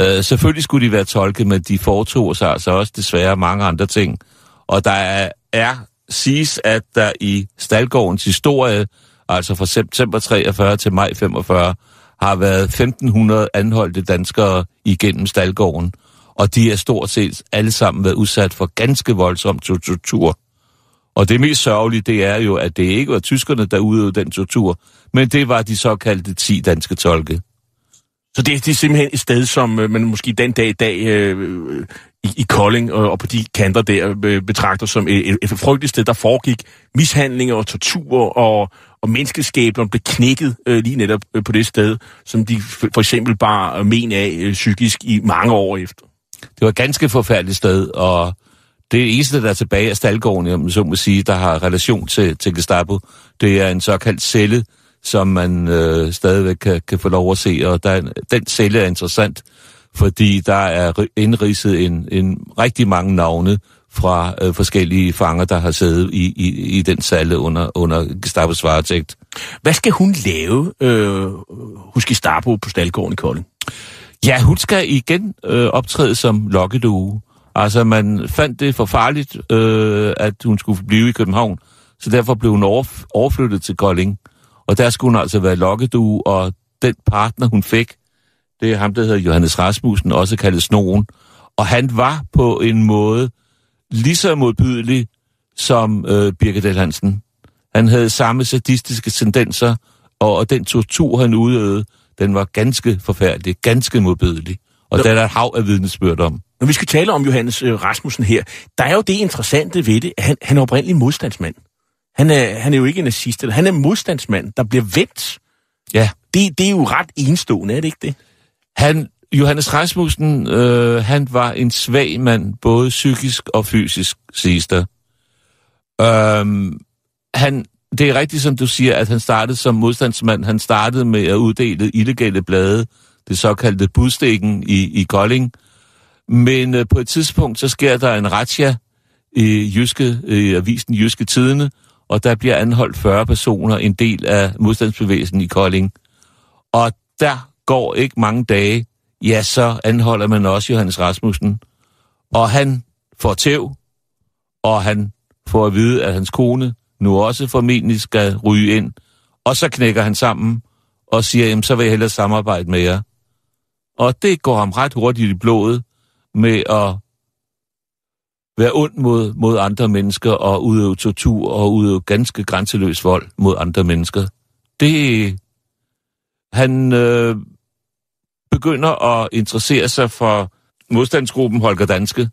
øh, selvfølgelig skulle de være tolke, men de foretog sig altså også desværre mange andre ting. Og der er, er siges, at der i Stalgårdens historie, altså fra september 43 til maj 45, har været 1500 anholdte danskere igennem Stalgården, og de er stort set alle sammen været udsat for ganske voldsom tortur. Og det mest sørgelige, det er jo, at det ikke var tyskerne, der udøvede den tortur, men det var de såkaldte 10 danske tolke. Så det, det er simpelthen et sted, som øh, man måske den dag i dag øh, i, i Kolding og, og på de kanter der øh, betragter som et, et, et frygteligt sted, der foregik mishandlinger og tortur og, og menneskeskæbner blev knækket øh, lige netop øh, på det sted, som de for eksempel bare men af øh, psykisk i mange år efter. Det var et ganske forfærdeligt sted, og det eneste, der er tilbage af Stalgården, om man så må sige, der har relation til, til Gestapo, det er en såkaldt celle, som man øh, stadigvæk kan, kan få lov at se, og der, er- den celle er interessant, fordi der er ri- indridset en, en rigtig mange navne fra øh, forskellige fanger, der har siddet i, i, i den salle under, under Gestapos varetægt. Hvad skal hun lave øh, hos Gestapo på Stalgården i Kolding? Ja, hun skal igen øh, optræde som lokkedue. Altså, man fandt det for farligt, øh, at hun skulle blive i København, så derfor blev hun overf- overflyttet til Kolding. Og der skulle hun altså være lokkedue, og den partner, hun fik, det er ham, der hedder Johannes Rasmussen, også kaldet Snoen. Og han var på en måde lige så modbydelig som øh, Birgit. Hansen. Han havde samme sadistiske tendenser, og, og den tortur, han udøvede, den var ganske forfærdelig, ganske modbydelig. Og Nå. der er der et hav af vidnesbyrd om. Når vi skal tale om Johannes øh, Rasmussen her, der er jo det interessante ved det, at han, han er oprindelig modstandsmand. Han er, han er jo ikke en nazist, eller han er modstandsmand, der bliver vendt. Ja. Det, det er jo ret enestående, er det ikke det? Han, Johannes Rasmussen, øh, han var en svag mand, både psykisk og fysisk, siges der. Øhm, han, det er rigtigt, som du siger, at han startede som modstandsmand. Han startede med at uddele illegale blade, det såkaldte budstikken i, i Kolding. Men øh, på et tidspunkt, så sker der en razzia i, Jyske, øh, avisen Jyske Tidene, og der bliver anholdt 40 personer, en del af modstandsbevægelsen i Kolding. Og der går ikke mange dage, ja, så anholder man også Johannes Rasmussen. Og han får tæv, og han får at vide, at hans kone nu også formentlig skal ryge ind. Og så knækker han sammen og siger, jamen så vil jeg hellere samarbejde med jer. Og det går ham ret hurtigt i blodet med at være ond mod, mod andre mennesker og udøve tortur og udøve ganske grænseløs vold mod andre mennesker. Det... Han øh, begynder at interessere sig for modstandsgruppen Holger Danske,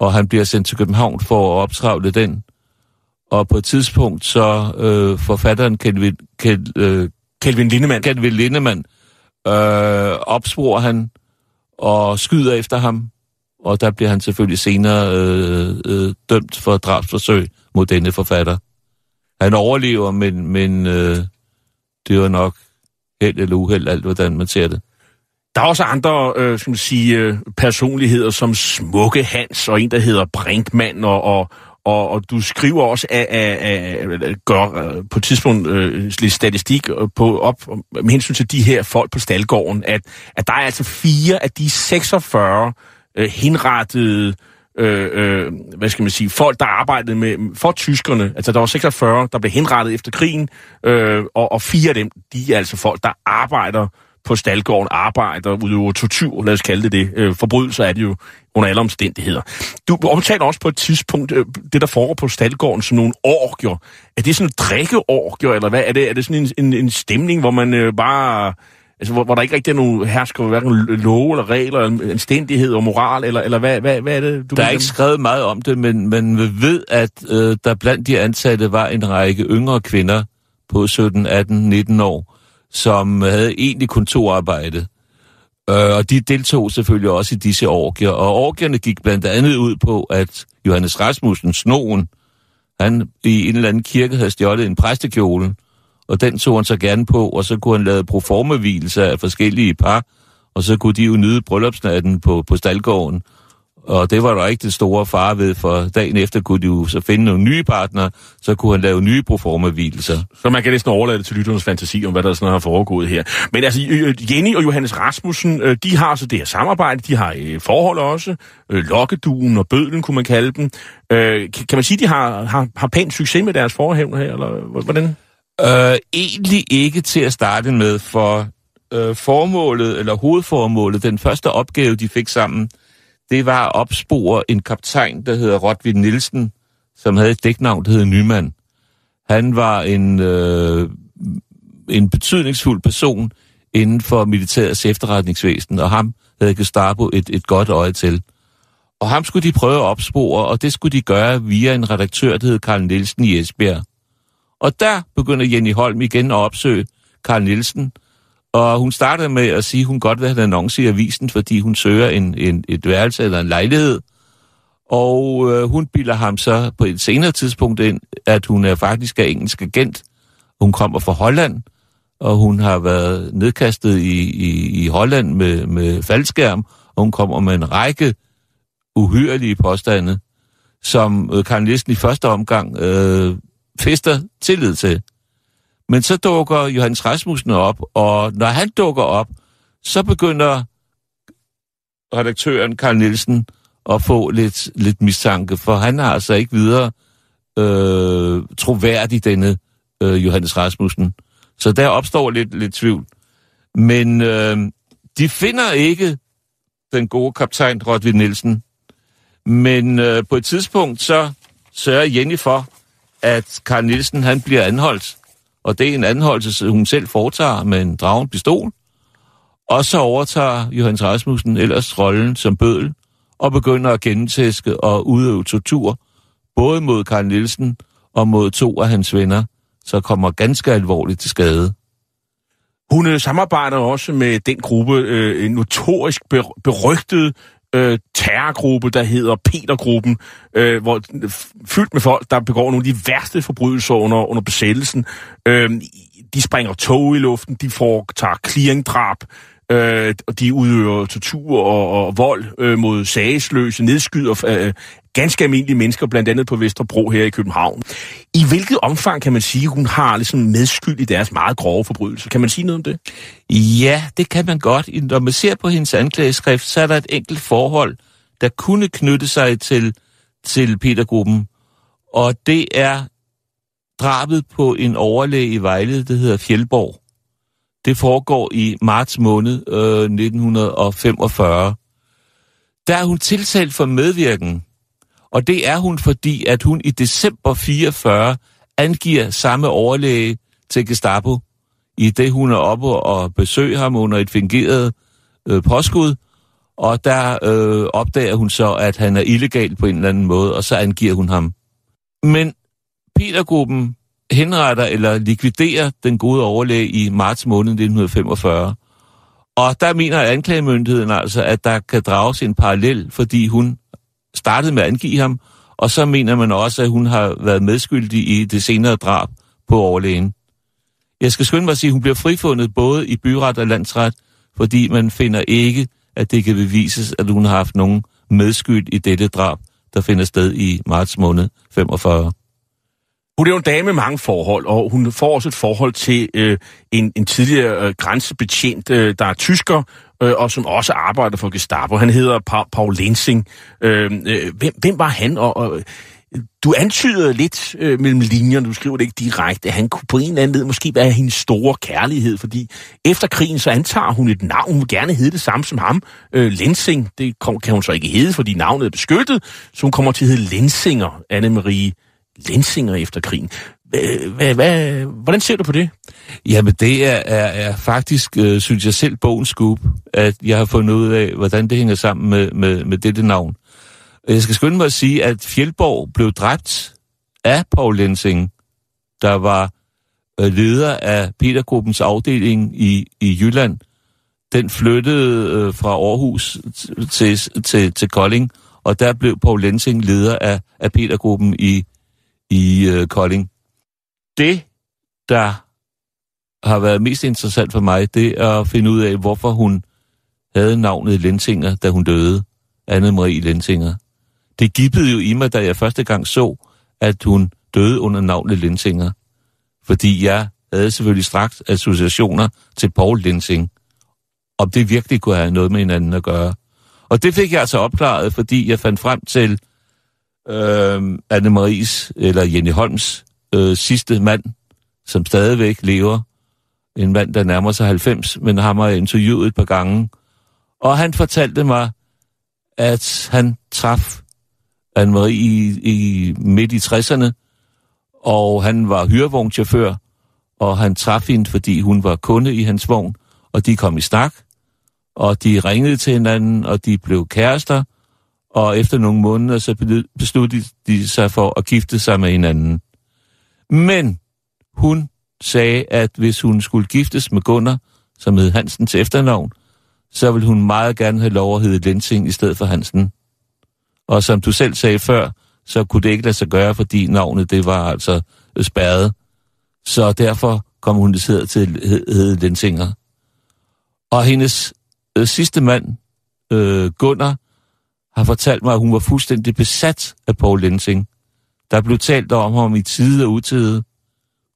og han bliver sendt til København for at optravle den. Og på et tidspunkt så øh, forfatteren Kelvin, Kel, øh, Kelvin Lindemann. Kelvin Lindemann øh, opsporer han og skyder efter ham, og der bliver han selvfølgelig senere øh, øh, dømt for drabsforsøg mod denne forfatter. Han overlever, men, men øh, det var nok held eller uheld, alt hvordan man ser det. Der er også andre øh, skal man sige, øh, personligheder som Smukke Hans og en, der hedder Brinkmann, og, og, og, og du skriver også af, af, af, gør, øh, på et tidspunkt øh, lidt statistik øh, på, op med hensyn til de her folk på Stalgården, at, at der er altså fire af de 46 øh, henrettede øh, øh, hvad skal man sige, folk, der arbejdede med, for tyskerne, altså der var 46, der blev henrettet efter krigen, øh, og, og fire af dem, de er altså folk, der arbejder på Stalgården, arbejder, udøver tortur, lad os kalde det det. Øh, forbrydelser er det jo under alle omstændigheder. Du omtaler også på et tidspunkt øh, det, der foregår på Stalgården, som nogle orgier. Er det sådan en drikkeorgier, eller hvad? Er det, er det sådan en, en, en stemning, hvor man øh, bare... Altså, hvor, hvor der ikke rigtig er nogen hersker, hverken love eller regler, eller anstændighed og moral, eller, eller hvad, hvad, hvad er det, du Der er ikke skrevet meget om det, men man ved, at øh, der blandt de ansatte var en række yngre kvinder på 17, 18, 19 år, som havde egentlig kontorarbejde. Øh, og de deltog selvfølgelig også i disse orgier. Og orgierne gik blandt andet ud på, at Johannes Rasmussen, snoen, han i en eller anden kirke havde stjålet en præstekjole, og den tog han så gerne på, og så kunne han lave proformavielser af forskellige par, og så kunne de jo nyde bryllupsnatten på, på Stalgården. Og det var der ikke det store fare ved, for dagen efter kunne de jo så finde nogle nye partnere, så kunne han lave nye proforma-hvilelser. Så man kan næsten overlade det til lytternes fantasi om, hvad der sådan har foregået her. Men altså, øh, Jenny og Johannes Rasmussen, øh, de har så det her samarbejde, de har øh, forhold også, lokkeduen og bødlen, kunne man kalde dem. Kan kan man sige, de har, har, har pænt succes med deres forhævn her, eller hvordan? Øh, egentlig ikke til at starte med, for øh, formålet, eller hovedformålet, den første opgave, de fik sammen, det var at opspore en kaptajn, der hedder Rodvin Nielsen, som havde et dæknavn, der hedder Nyman. Han var en, øh, en betydningsfuld person inden for militærets efterretningsvæsen, og ham havde Gestapo et, et godt øje til. Og ham skulle de prøve at opspore, og det skulle de gøre via en redaktør, der hed Karl Nielsen i Esbjerg. Og der begynder Jenny Holm igen at opsøge Karl Nielsen, og hun startede med at sige, at hun godt vil have en annonce i avisen, fordi hun søger en, en, et værelse eller en lejlighed. Og øh, hun bilder ham så på et senere tidspunkt ind, at hun er faktisk er engelsk agent. Hun kommer fra Holland, og hun har været nedkastet i, i, i Holland med, med faldskærm, og hun kommer med en række uhyrelige påstande, som øh, Karen Listen i første omgang øh, fester tillid til. Men så dukker Johannes Rasmussen op, og når han dukker op, så begynder redaktøren Karl Nielsen at få lidt, lidt mistanke, for han har altså ikke videre øh, troværdig, denne øh, Johannes Rasmussen. Så der opstår lidt, lidt tvivl. Men øh, de finder ikke den gode kaptajn Rodvig Nielsen. Men øh, på et tidspunkt så sørger Jenny for, at Karl Nielsen han bliver anholdt. Og det er en anholdelse, hun selv foretager med en dragen pistol. Og så overtager Johannes Rasmussen ellers rollen som bødel og begynder at gentæske og udøve tortur, både mod Karl Nielsen og mod to af hans venner, så kommer ganske alvorligt til skade. Hun øh, samarbejder også med den gruppe, øh, en notorisk ber- berygtet øh, terrorgruppe, der hedder Petergruppen, øh, hvor fyldt med folk, der begår nogle af de værste forbrydelser under, under besættelsen. Øh, de springer tog i luften, de foretager clearingdrab, øh, og de udøver tortur og, og vold øh, mod sagesløse, nedskyder øh, ganske almindelige mennesker, blandt andet på Vesterbro her i København. I hvilket omfang kan man sige, at hun har ligesom medskyld i deres meget grove forbrydelser? Kan man sige noget om det? Ja, det kan man godt. Når man ser på hendes anklageskrift, så er der et enkelt forhold, der kunne knytte sig til, til Petergruppen. Og det er drabet på en overlæge i Vejle, der hedder Fjellborg. Det foregår i marts måned øh, 1945. Der er hun tiltalt for medvirken, og det er hun, fordi at hun i december 44 angiver samme overlæge til Gestapo, i det hun er oppe og besøger ham under et fingeret øh, påskud, og der øh, opdager hun så, at han er illegal på en eller anden måde, og så angiver hun ham. Men Petergruppen henretter eller likviderer den gode overlæge i marts måned 1945. Og der mener anklagemyndigheden altså, at der kan drages en parallel, fordi hun startede med at angive ham, og så mener man også, at hun har været medskyldig i det senere drab på overlægen. Jeg skal skynde mig at sige, at hun bliver frifundet både i byret og landsret, fordi man finder ikke, at det kan bevises, at hun har haft nogen medskyld i dette drab, der finder sted i marts måned 45. Hun er jo en dame med mange forhold, og hun får også et forhold til øh, en, en tidligere øh, grænsebetjent, øh, der er tysker, øh, og som også arbejder for Gestapo. Han hedder pa- Paul Lensing. Øh, øh, hvem, hvem var han? Og, og, du antyder lidt øh, mellem linjerne, du skriver det ikke direkte, at han kunne på en eller anden måde måske være hendes store kærlighed, fordi efter krigen så antager hun et navn, hun vil gerne hedde det samme som ham, øh, Lensing. Det kan hun så ikke hedde, fordi navnet er beskyttet, så hun kommer til at hedde Lensinger, Anne-Marie Lensinger efter krigen. Hvad, hvad, hvordan ser du på det? Jamen det er, er, er faktisk, øh, synes jeg selv, bogens scoop, at jeg har fundet ud af, hvordan det hænger sammen med, med, med dette navn. Jeg skal skynde mig at sige, at Fjeldborg blev dræbt af Paul Lensing, der var øh, leder af Petergruppens afdeling i, i Jylland. Den flyttede øh, fra Aarhus til, til, til Kolding, og der blev Paul Lensing leder af, af Petergruppen i, i øh, Kolding. Det, der har været mest interessant for mig, det er at finde ud af, hvorfor hun havde navnet Lensinger, da hun døde. Anne-Marie Lensinger. Det gibbede jo i mig, da jeg første gang så, at hun døde under navnet Lensinger. Fordi jeg havde selvfølgelig straks associationer til Paul Lensing. Om det virkelig kunne have noget med hinanden at gøre. Og det fik jeg altså opklaret, fordi jeg fandt frem til øh, Anne-Maries, eller Jenny Holms, øh, sidste mand, som stadigvæk lever. En mand, der nærmer sig 90, men ham har jeg interviewet et par gange. Og han fortalte mig, at han traf Anne-Marie i, i midt i 60'erne, og han var hyrevognchauffør, og han traf hende, fordi hun var kunde i hans vogn, og de kom i snak, og de ringede til hinanden, og de blev kærester, og efter nogle måneder, så besluttede de sig for at gifte sig med hinanden. Men hun sagde, at hvis hun skulle giftes med Gunnar, som hed Hansen til efternavn, så ville hun meget gerne have lov at hedde Lensing i stedet for Hansen. Og som du selv sagde før, så kunne det ikke lade sig gøre, fordi navnet det var altså spærret. Så derfor kom hun til at hedde Lensinger. Og hendes øh, sidste mand, øh, Gunnar, har fortalt mig, at hun var fuldstændig besat af Paul Lensing. Der blev talt om ham i tide og utide,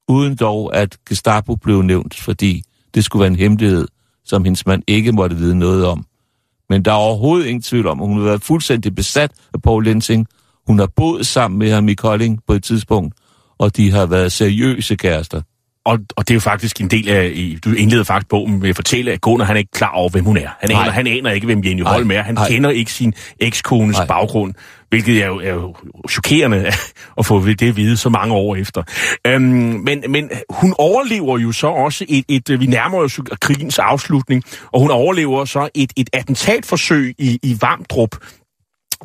uden dog at Gestapo blev nævnt, fordi det skulle være en hemmelighed, som hendes mand ikke måtte vide noget om. Men der er overhovedet ingen tvivl om, at hun har været fuldstændig besat af Paul Lensing. Hun har boet sammen med ham i Kolding på et tidspunkt, og de har været seriøse kærester. Og, og det er jo faktisk en del af, du indleder faktisk bogen med at fortælle, at Gunnar han er ikke klar over, hvem hun er. Han aner, han aner ikke, hvem Jenny. Holm er. Han Nej. kender ikke sin ekskones Nej. baggrund, hvilket er jo, er jo chokerende at få det at vide så mange år efter. Øhm, men, men hun overlever jo så også et, et, vi nærmer os krigens afslutning, og hun overlever så et, et attentatforsøg i, i Vamdrup,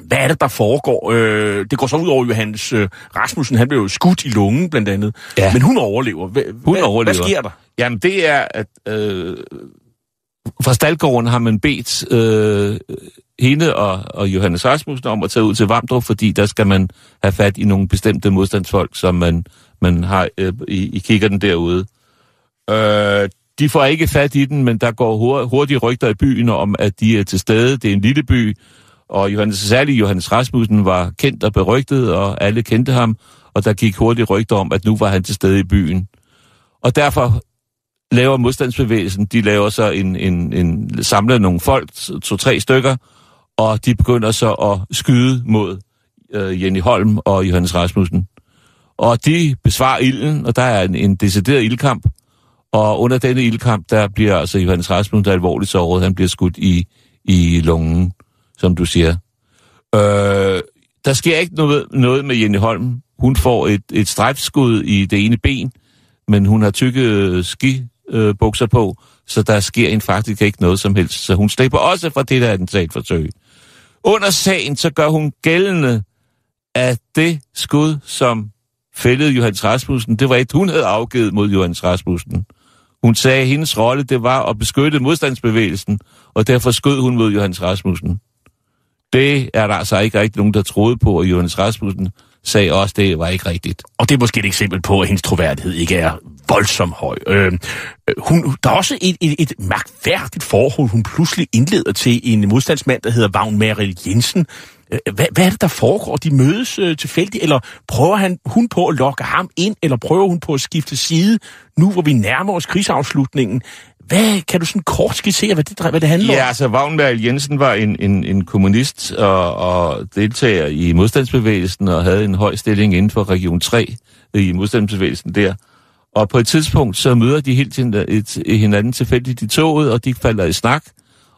hvad er det, der foregår? Øh, det går så ud over Johannes øh, Rasmussen. Han blev jo skudt i lungen, blandt andet. Ja. Men hun overlever. Hva, Hun hvad, overlever. Hvad sker der? Jamen, det er, at øh, fra Stalgården har man bedt øh, hende og, og Johannes Rasmussen om at tage ud til Vamdrup, fordi der skal man have fat i nogle bestemte modstandsfolk, som man, man har øh, i, i kikkerten derude. Øh, de får ikke fat i den, men der går hur- hurtige rygter i byen om, at de er til stede. Det er en lille by, og Johannes, særlig Johannes Rasmussen var kendt og berygtet, og alle kendte ham, og der gik hurtigt rygter om, at nu var han til stede i byen. Og derfor laver modstandsbevægelsen, de laver så en, en, en samler nogle folk, to-tre stykker, og de begynder så at skyde mod øh, Jenny Holm og Johannes Rasmussen. Og de besvarer ilden, og der er en, en decideret ildkamp, og under denne ildkamp, der bliver altså Johannes Rasmussen, der er alvorligt såret, han bliver skudt i, i lungen, som du siger. Øh, der sker ikke noget, noget med Jenny Holm. Hun får et, et strejfskud i det ene ben, men hun har tykke skibukser på, så der sker en faktisk ikke noget som helst. Så hun slipper også fra det der attentatforsøg. Under sagen, så gør hun gældende, at det skud, som fældede Johannes Rasmussen, det var et, hun havde afgivet mod Johannes Rasmussen. Hun sagde, at hendes rolle, det var at beskytte modstandsbevægelsen, og derfor skød hun mod Johannes Rasmussen. Det er der altså ikke rigtig nogen, der troede på, og Johannes Rasmussen sagde også, det var ikke rigtigt. Og det er måske et eksempel på, at hendes troværdighed ikke er voldsomt høj. Øh, hun, der er også et, et, et mærkværdigt forhold, hun pludselig indleder til en modstandsmand, der hedder Vagn Merrill Jensen. Øh, Hvad, hvad er det, der foregår? De mødes øh, tilfældigt, eller prøver han, hun på at lokke ham ind, eller prøver hun på at skifte side, nu hvor vi nærmer os krigsafslutningen? Hvad, kan du sådan kort skitsere, hvad det, hvad det handler Ja, om? altså Vagnberg Jensen var en, en, en kommunist og, og deltager i modstandsbevægelsen og havde en høj stilling inden for Region 3 i modstandsbevægelsen der. Og på et tidspunkt, så møder de helt hinanden tilfældigt i toget, og de falder i snak,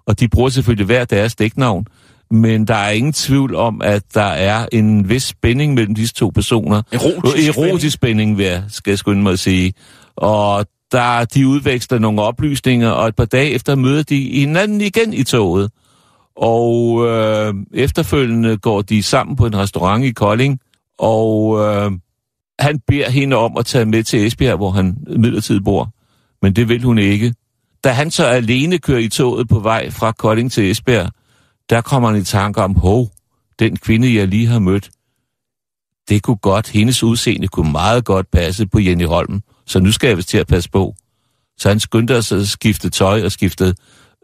og de bruger selvfølgelig hver deres dæknavn. Men der er ingen tvivl om, at der er en vis spænding mellem disse to personer. Erotisk Erotisk spænding, vil jeg, skal jeg skynde mig at sige. Og der, de udveksler nogle oplysninger, og et par dage efter møder de hinanden igen i toget. Og øh, efterfølgende går de sammen på en restaurant i Kolding, og øh, han beder hende om at tage med til Esbjerg, hvor han midlertidigt bor. Men det vil hun ikke. Da han så alene kører i toget på vej fra Kolding til Esbjerg, der kommer han i tanke om, hov, den kvinde, jeg lige har mødt, det kunne godt, hendes udseende kunne meget godt passe på Jenny Holm, så nu skal jeg vist til at passe på. Så han skyndte sig at skifte tøj og skifte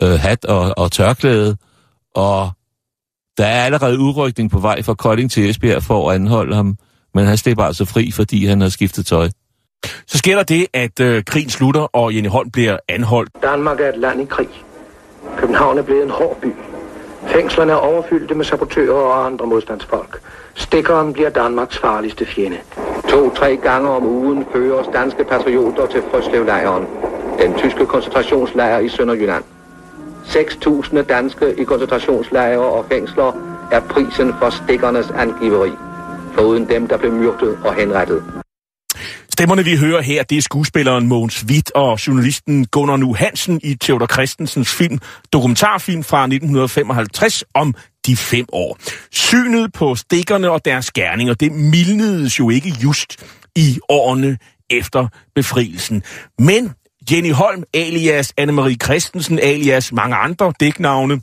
øh, hat og, og tørklæde, og der er allerede udrykning på vej fra Kolding til Esbjerg for at anholde ham, men han slipper altså fri, fordi han har skiftet tøj. Så sker der det, at øh, krigen slutter, og Jenny Holm bliver anholdt. Danmark er et land i krig. København er blevet en hård by. Fængslerne er overfyldte med sabotører og andre modstandsfolk. Stikkeren bliver Danmarks farligste fjende. To-tre gange om ugen føres danske patrioter til Frøslevlejren, den tyske koncentrationslejr i Sønderjylland. 6.000 danske i koncentrationslejre og fængsler er prisen for stikkernes angiveri, foruden dem, der blev myrdet og henrettet. Stemmerne, vi hører her, det er skuespilleren Mogens Witt og journalisten Gunnar Nu Hansen i Theodor Christensens film, dokumentarfilm fra 1955 om de fem år. Synet på stikkerne og deres gerninger, det mildnedes jo ikke just i årene efter befrielsen. Men Jenny Holm, alias Anne-Marie Christensen, alias mange andre dæknavne,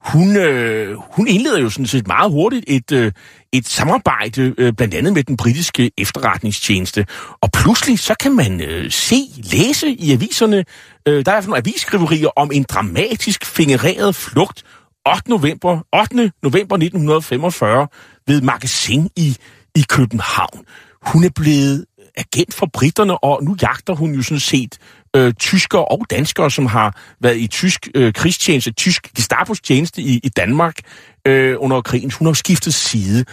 hun, øh, hun indleder jo sådan set meget hurtigt et, øh, et samarbejde, øh, blandt andet med den britiske efterretningstjeneste. Og pludselig så kan man øh, se, læse i aviserne, øh, der er nogle avisskriverier om en dramatisk fingereret flugt 8. november, 8. november 1945 ved Magasin i, i København. Hun er blevet agent for britterne, og nu jagter hun jo sådan set øh, tyskere og danskere, som har været i tysk øh, krigstjeneste, tysk Gestapos tjeneste i, i Danmark øh, under krigen. Hun har skiftet side.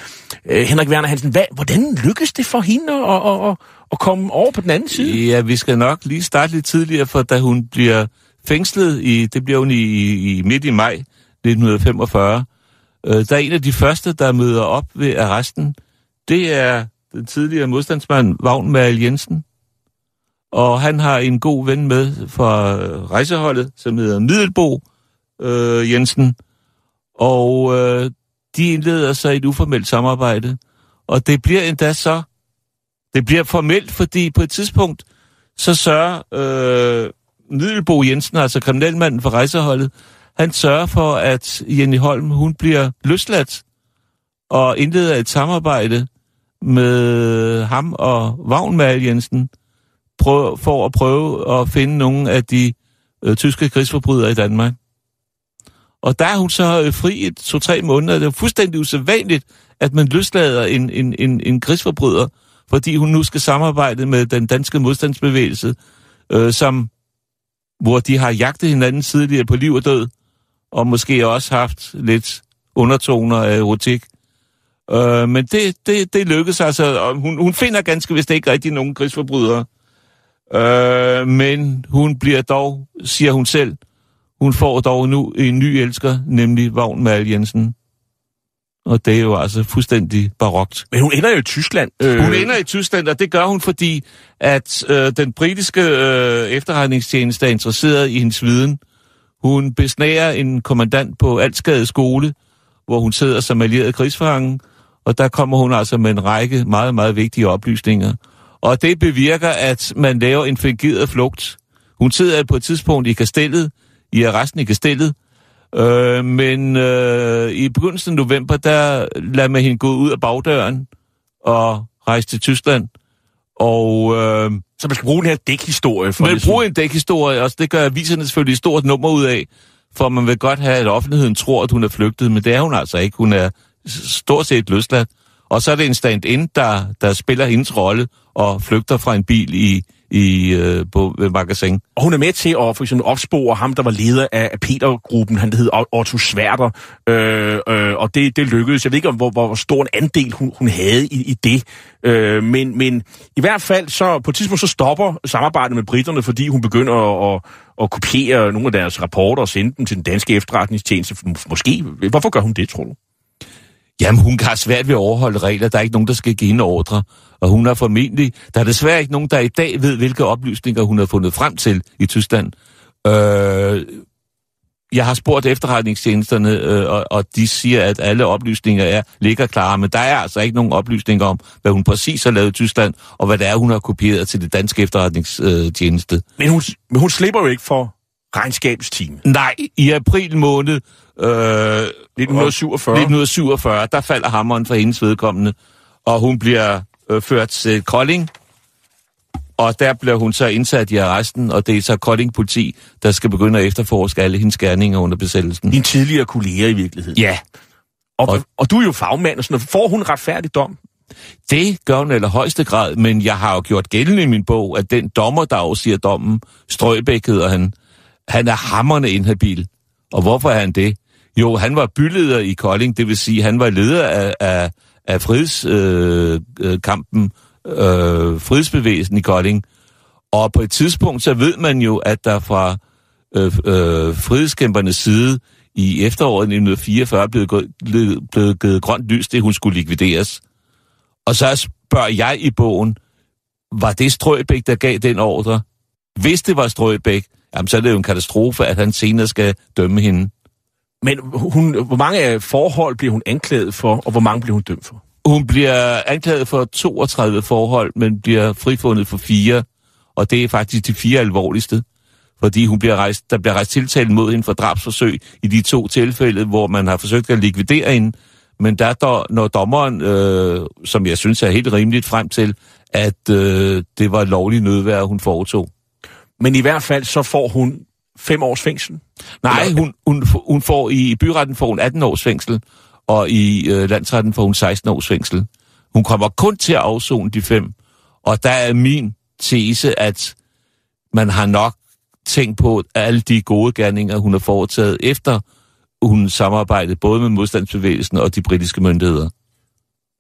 Øh, Henrik Werner Hansen, hvad, hvordan lykkedes det for hende at, at, at, at komme over på den anden side? Ja, vi skal nok lige starte lidt tidligere, for da hun bliver fængslet, i, det bliver hun i, i midt i maj 1945, øh, der er en af de første, der møder op ved arresten, det er den tidligere modstandsmand Vagn Mal Jensen. Og han har en god ven med fra øh, rejseholdet, som hedder Middelbo øh, Jensen. Og øh, de indleder sig et uformelt samarbejde. Og det bliver endda så, det bliver formelt, fordi på et tidspunkt, så sørger øh, Middelbo Jensen, altså kriminalmanden for rejseholdet, han sørger for, at Jenny Holm, hun bliver løsladt og indleder et samarbejde med ham og Vagnmal Jensen prøv, for at prøve at finde nogle af de øh, tyske krigsforbrydere i Danmark. Og der er hun så øh, fri i to-tre måneder. Det er fuldstændig usædvanligt, at man løslader en, en, en, en krigsforbryder, fordi hun nu skal samarbejde med den danske modstandsbevægelse, øh, som, hvor de har jagtet hinanden tidligere på liv og død, og måske også haft lidt undertoner af erotik. Øh, men det, det, det lykkedes altså. Og hun, hun finder ganske vist ikke rigtig nogen krigsforbrydere. Øh, men hun bliver dog, siger hun selv, hun får dog nu en ny elsker, nemlig Vagn Mal Jensen. Og det er jo altså fuldstændig barokt. Men hun ender jo i Tyskland. Øh... Hun ender i Tyskland, og det gør hun, fordi at øh, den britiske øh, efterretningstjeneste er interesseret i hendes viden. Hun besnærer en kommandant på Altskade skole, hvor hun sidder som allieret krigsfange, og der kommer hun altså med en række meget, meget vigtige oplysninger. Og det bevirker, at man laver en fingeret flugt. Hun sidder på et tidspunkt i kastellet, i arresten i kastellet, øh, men øh, i begyndelsen af november, der lader man hende gå ud af bagdøren og rejse til Tyskland. Og, øh, så man skal bruge den her dækhistorie? For man vil bruge en dækhistorie, og det gør aviserne selvfølgelig et stort nummer ud af, for man vil godt have, at offentligheden tror, at hun er flygtet, men det er hun altså ikke. Hun er stort set løsladt. Og så er det en stand-in, der, der spiller hendes rolle og flygter fra en bil i, i øh, på ved magasin. Og hun er med til at for eksempel opspore ham, der var leder af, Peter-gruppen. Han hed Otto Sværter, øh, øh, og det, det lykkedes. Jeg ved ikke, hvor, hvor stor en andel hun, hun havde i, i det. Øh, men, men i hvert fald, så på et tidspunkt så stopper samarbejdet med britterne, fordi hun begynder at, at, at kopiere nogle af deres rapporter og sende dem til den danske efterretningstjeneste. Måske. Hvorfor gør hun det, tror du? Jamen, hun har svært ved at overholde regler. Der er ikke nogen, der skal give hende ordre. Og hun har formentlig... Der er desværre ikke nogen, der i dag ved, hvilke oplysninger hun har fundet frem til i Tyskland. Øh, jeg har spurgt efterretningstjenesterne, øh, og, og de siger, at alle oplysninger er ligger klare, men der er altså ikke nogen oplysninger om, hvad hun præcis har lavet i Tyskland, og hvad det er, hun har kopieret til det danske efterretningstjeneste. Men, hun, men hun slipper jo ikke for regnskabsteam. Nej, i april måned Øh, 1947. 1947, der falder hammeren for hendes vedkommende, og hun bliver øh, ført til Kolding, og der bliver hun så indsat i arresten, og det er så Kolding politi, der skal begynde at efterforske alle hendes gerninger under besættelsen. Din tidligere kollega i virkeligheden. Ja. Og, og, og du er jo fagmand, og sådan noget. Får hun retfærdig dom? Det gør hun eller højeste grad, men jeg har jo gjort gældende i min bog, at den dommer, der afsiger dommen, Strøbæk hedder han, han er hammerne inhabil. Og hvorfor er han det? Jo, han var byleder i Kolding, det vil sige, han var leder af, af, af frihedskampen, øh, øh, øh frihedsbevægelsen i Kolding. Og på et tidspunkt, så ved man jo, at der fra øh, øh, frihedskæmpernes side i efteråret 1944 blev, blev, blev givet grønt lys, det hun skulle likvideres. Og så spørger jeg i bogen, var det Strøbæk, der gav den ordre? Hvis det var Strøbæk, jamen så er det jo en katastrofe, at han senere skal dømme hende. Men hun, hvor mange forhold bliver hun anklaget for, og hvor mange bliver hun dømt for? Hun bliver anklaget for 32 forhold, men bliver frifundet for fire. Og det er faktisk de fire alvorligste. Fordi hun bliver rejst, der bliver rejst tiltalt mod hende for drabsforsøg i de to tilfælde, hvor man har forsøgt at likvidere hende. Men der der, når dommeren, øh, som jeg synes er helt rimeligt frem til, at øh, det var lovligt nødvær, hun foretog. Men i hvert fald så får hun fem års fængsel? Nej, hun, hun, hun får i byretten får hun 18 års fængsel, og i øh, landsretten får hun 16 års fængsel. Hun kommer kun til at afzone de fem, og der er min tese, at man har nok tænkt på alle de gode gerninger, hun har foretaget efter hun samarbejdede både med modstandsbevægelsen og de britiske myndigheder.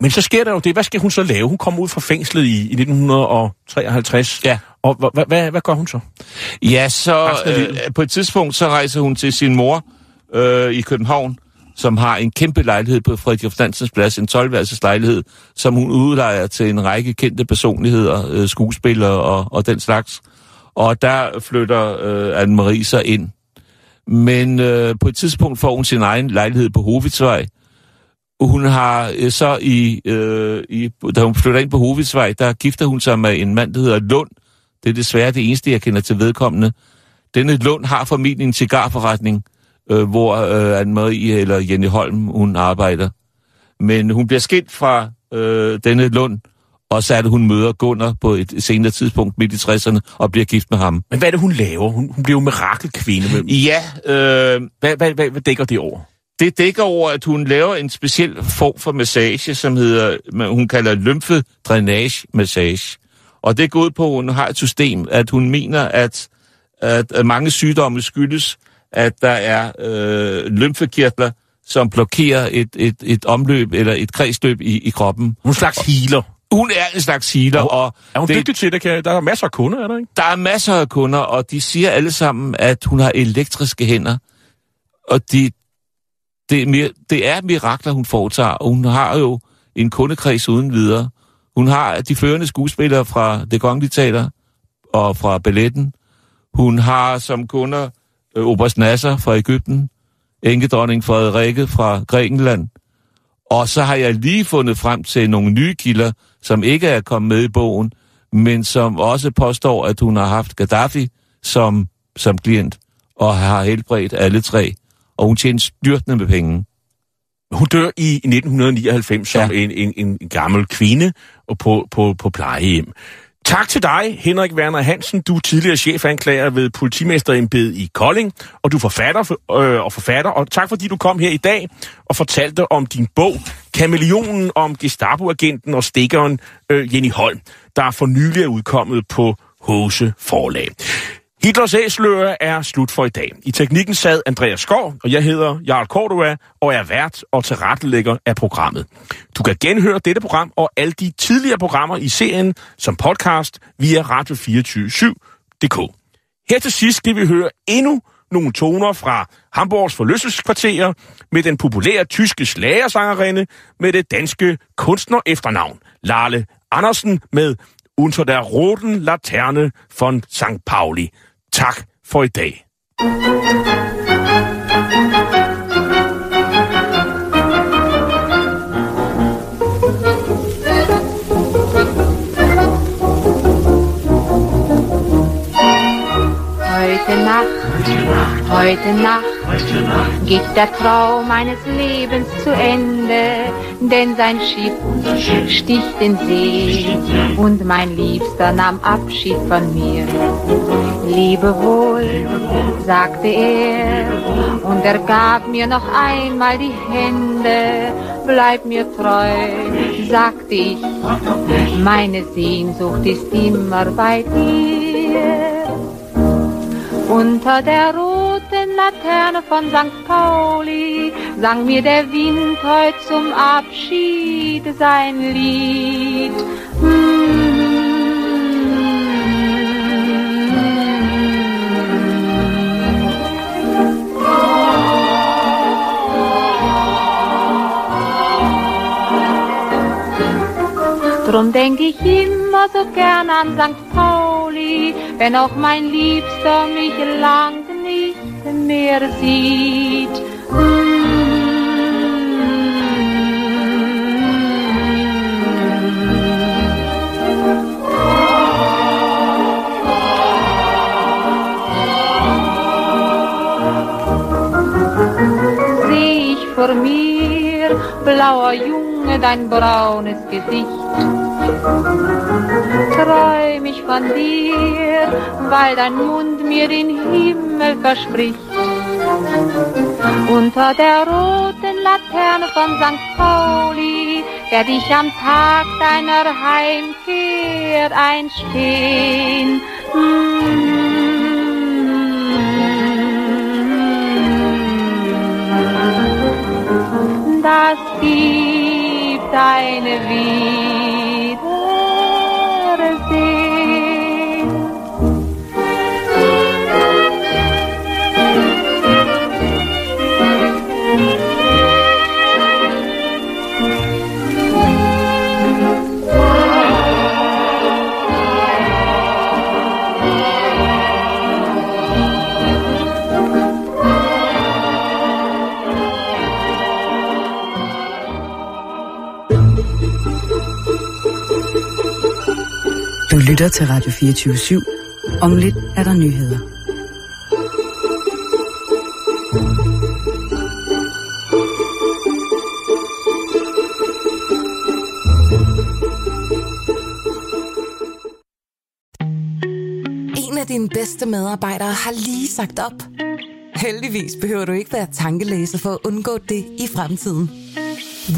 Men så sker der jo det. Hvad skal hun så lave? Hun kommer ud fra fængslet i, i 1953. Ja. Og hvad, hvad, hvad gør hun så? Ja, så øh, på et tidspunkt så rejser hun til sin mor øh, i København, som har en kæmpe lejlighed på Frederik Dansens Plads, en 12 lejlighed, som hun udlejer til en række kendte personligheder, øh, skuespillere og, og den slags. Og der flytter øh, Anne-Marie sig ind. Men øh, på et tidspunkt får hun sin egen lejlighed på Hovidsvej. Hun har øh, så i, øh, i, da hun flytter ind på Hovidsvej, der gifter hun sig med en mand, der hedder Lund. Det er desværre det eneste, jeg kender til vedkommende. Denne Lund har formentlig en cigarforretning, øh, hvor øh, Anne-Marie eller Jenny Holm, hun arbejder. Men hun bliver skilt fra øh, denne Lund, og så er det, hun møder Gunnar på et senere tidspunkt midt i 60'erne og bliver gift med ham. Men hvad er det, hun laver? Hun, hun bliver jo mirakelkvinde. Men Ja, øh, hvad, hvad, hvad, hvad dækker det over? Det dækker over, at hun laver en speciel form for massage, som hedder, hun kalder lymfedrænage-massage. Og det går ud på, at hun har et system, at hun mener, at, at, mange sygdomme skyldes, at der er øh, lymfekirtler, som blokerer et, et, et omløb eller et kredsløb i, i kroppen. Hun slags healer. Hun er en slags healer, og Er hun det, dygtig til det? Kan, der er masser af kunder, er der ikke? der er masser af kunder, og de siger alle sammen, at hun har elektriske hænder. Og de, det, er det er mirakler, hun foretager, og hun har jo en kundekreds uden videre. Hun har de førende skuespillere fra Det Kongelige Teater og fra balletten. Hun har som kunder øh, Oberst Nasser fra Ægypten, enkedronning Frederikke fra Grækenland. Og så har jeg lige fundet frem til nogle nye kilder, som ikke er kommet med i bogen, men som også påstår, at hun har haft Gaddafi som, som klient, og har helbredt alle tre. Og hun tjener styrtende med penge. Hun dør i 1999 som Ja. en, en, en gammel kvinde og på, på, på plejehjem. Tak til dig, Henrik Werner Hansen. Du er tidligere chefanklager ved politimesterembedet i Kolding, og du er forfatter, øh, og forfatter. Og tak fordi du kom her i dag og fortalte om din bog, Kameleonen om Gestapo-agenten og stikkeren øh, Jenny Holm, der for nylig er udkommet på Hose Forlag. Hitlers Æsler er slut for i dag. I teknikken sad Andreas Skov, og jeg hedder Jarl Cordua, og er vært og tilrettelægger af programmet. Du kan genhøre dette program og alle de tidligere programmer i serien som podcast via radio247.dk. Her til sidst skal vi høre endnu nogle toner fra Hamburgs forlystelseskvarterer med den populære tyske slagersangerinde med det danske kunstner efternavn Lale Andersen med Unter der roten Laterne von St. Pauli. Tak for i dag. Nacht, heute Nacht, geht der Traum meines Lebens zu Ende, denn sein Schiff sticht in See und mein Liebster nahm Abschied von mir. Lebe wohl, sagte er, und er gab mir noch einmal die Hände. Bleib mir treu, sagte ich, meine Sehnsucht ist immer bei dir. Unter der roten Laterne von St. Pauli sang mir der Wind heut zum Abschied sein Lied. Drum denk ich immer so gern an St. Pauli, wenn auch mein Liebster mich lang mehr sieht. Seh ich vor mir, blauer Junge, dein braunes Gesicht träum ich von dir, weil dein Mund mir den Himmel verspricht. Unter der roten Laterne von St. Pauli werd ich am Tag deiner Heimkehr einstehen. Das gibt eine Wien. Lytter til Radio 24 Om lidt er der nyheder. En af dine bedste medarbejdere har lige sagt op. Heldigvis behøver du ikke være tankelæser for at undgå det i fremtiden.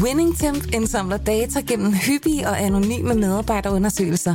WinningTemp indsamler data gennem hyppige og anonyme medarbejderundersøgelser,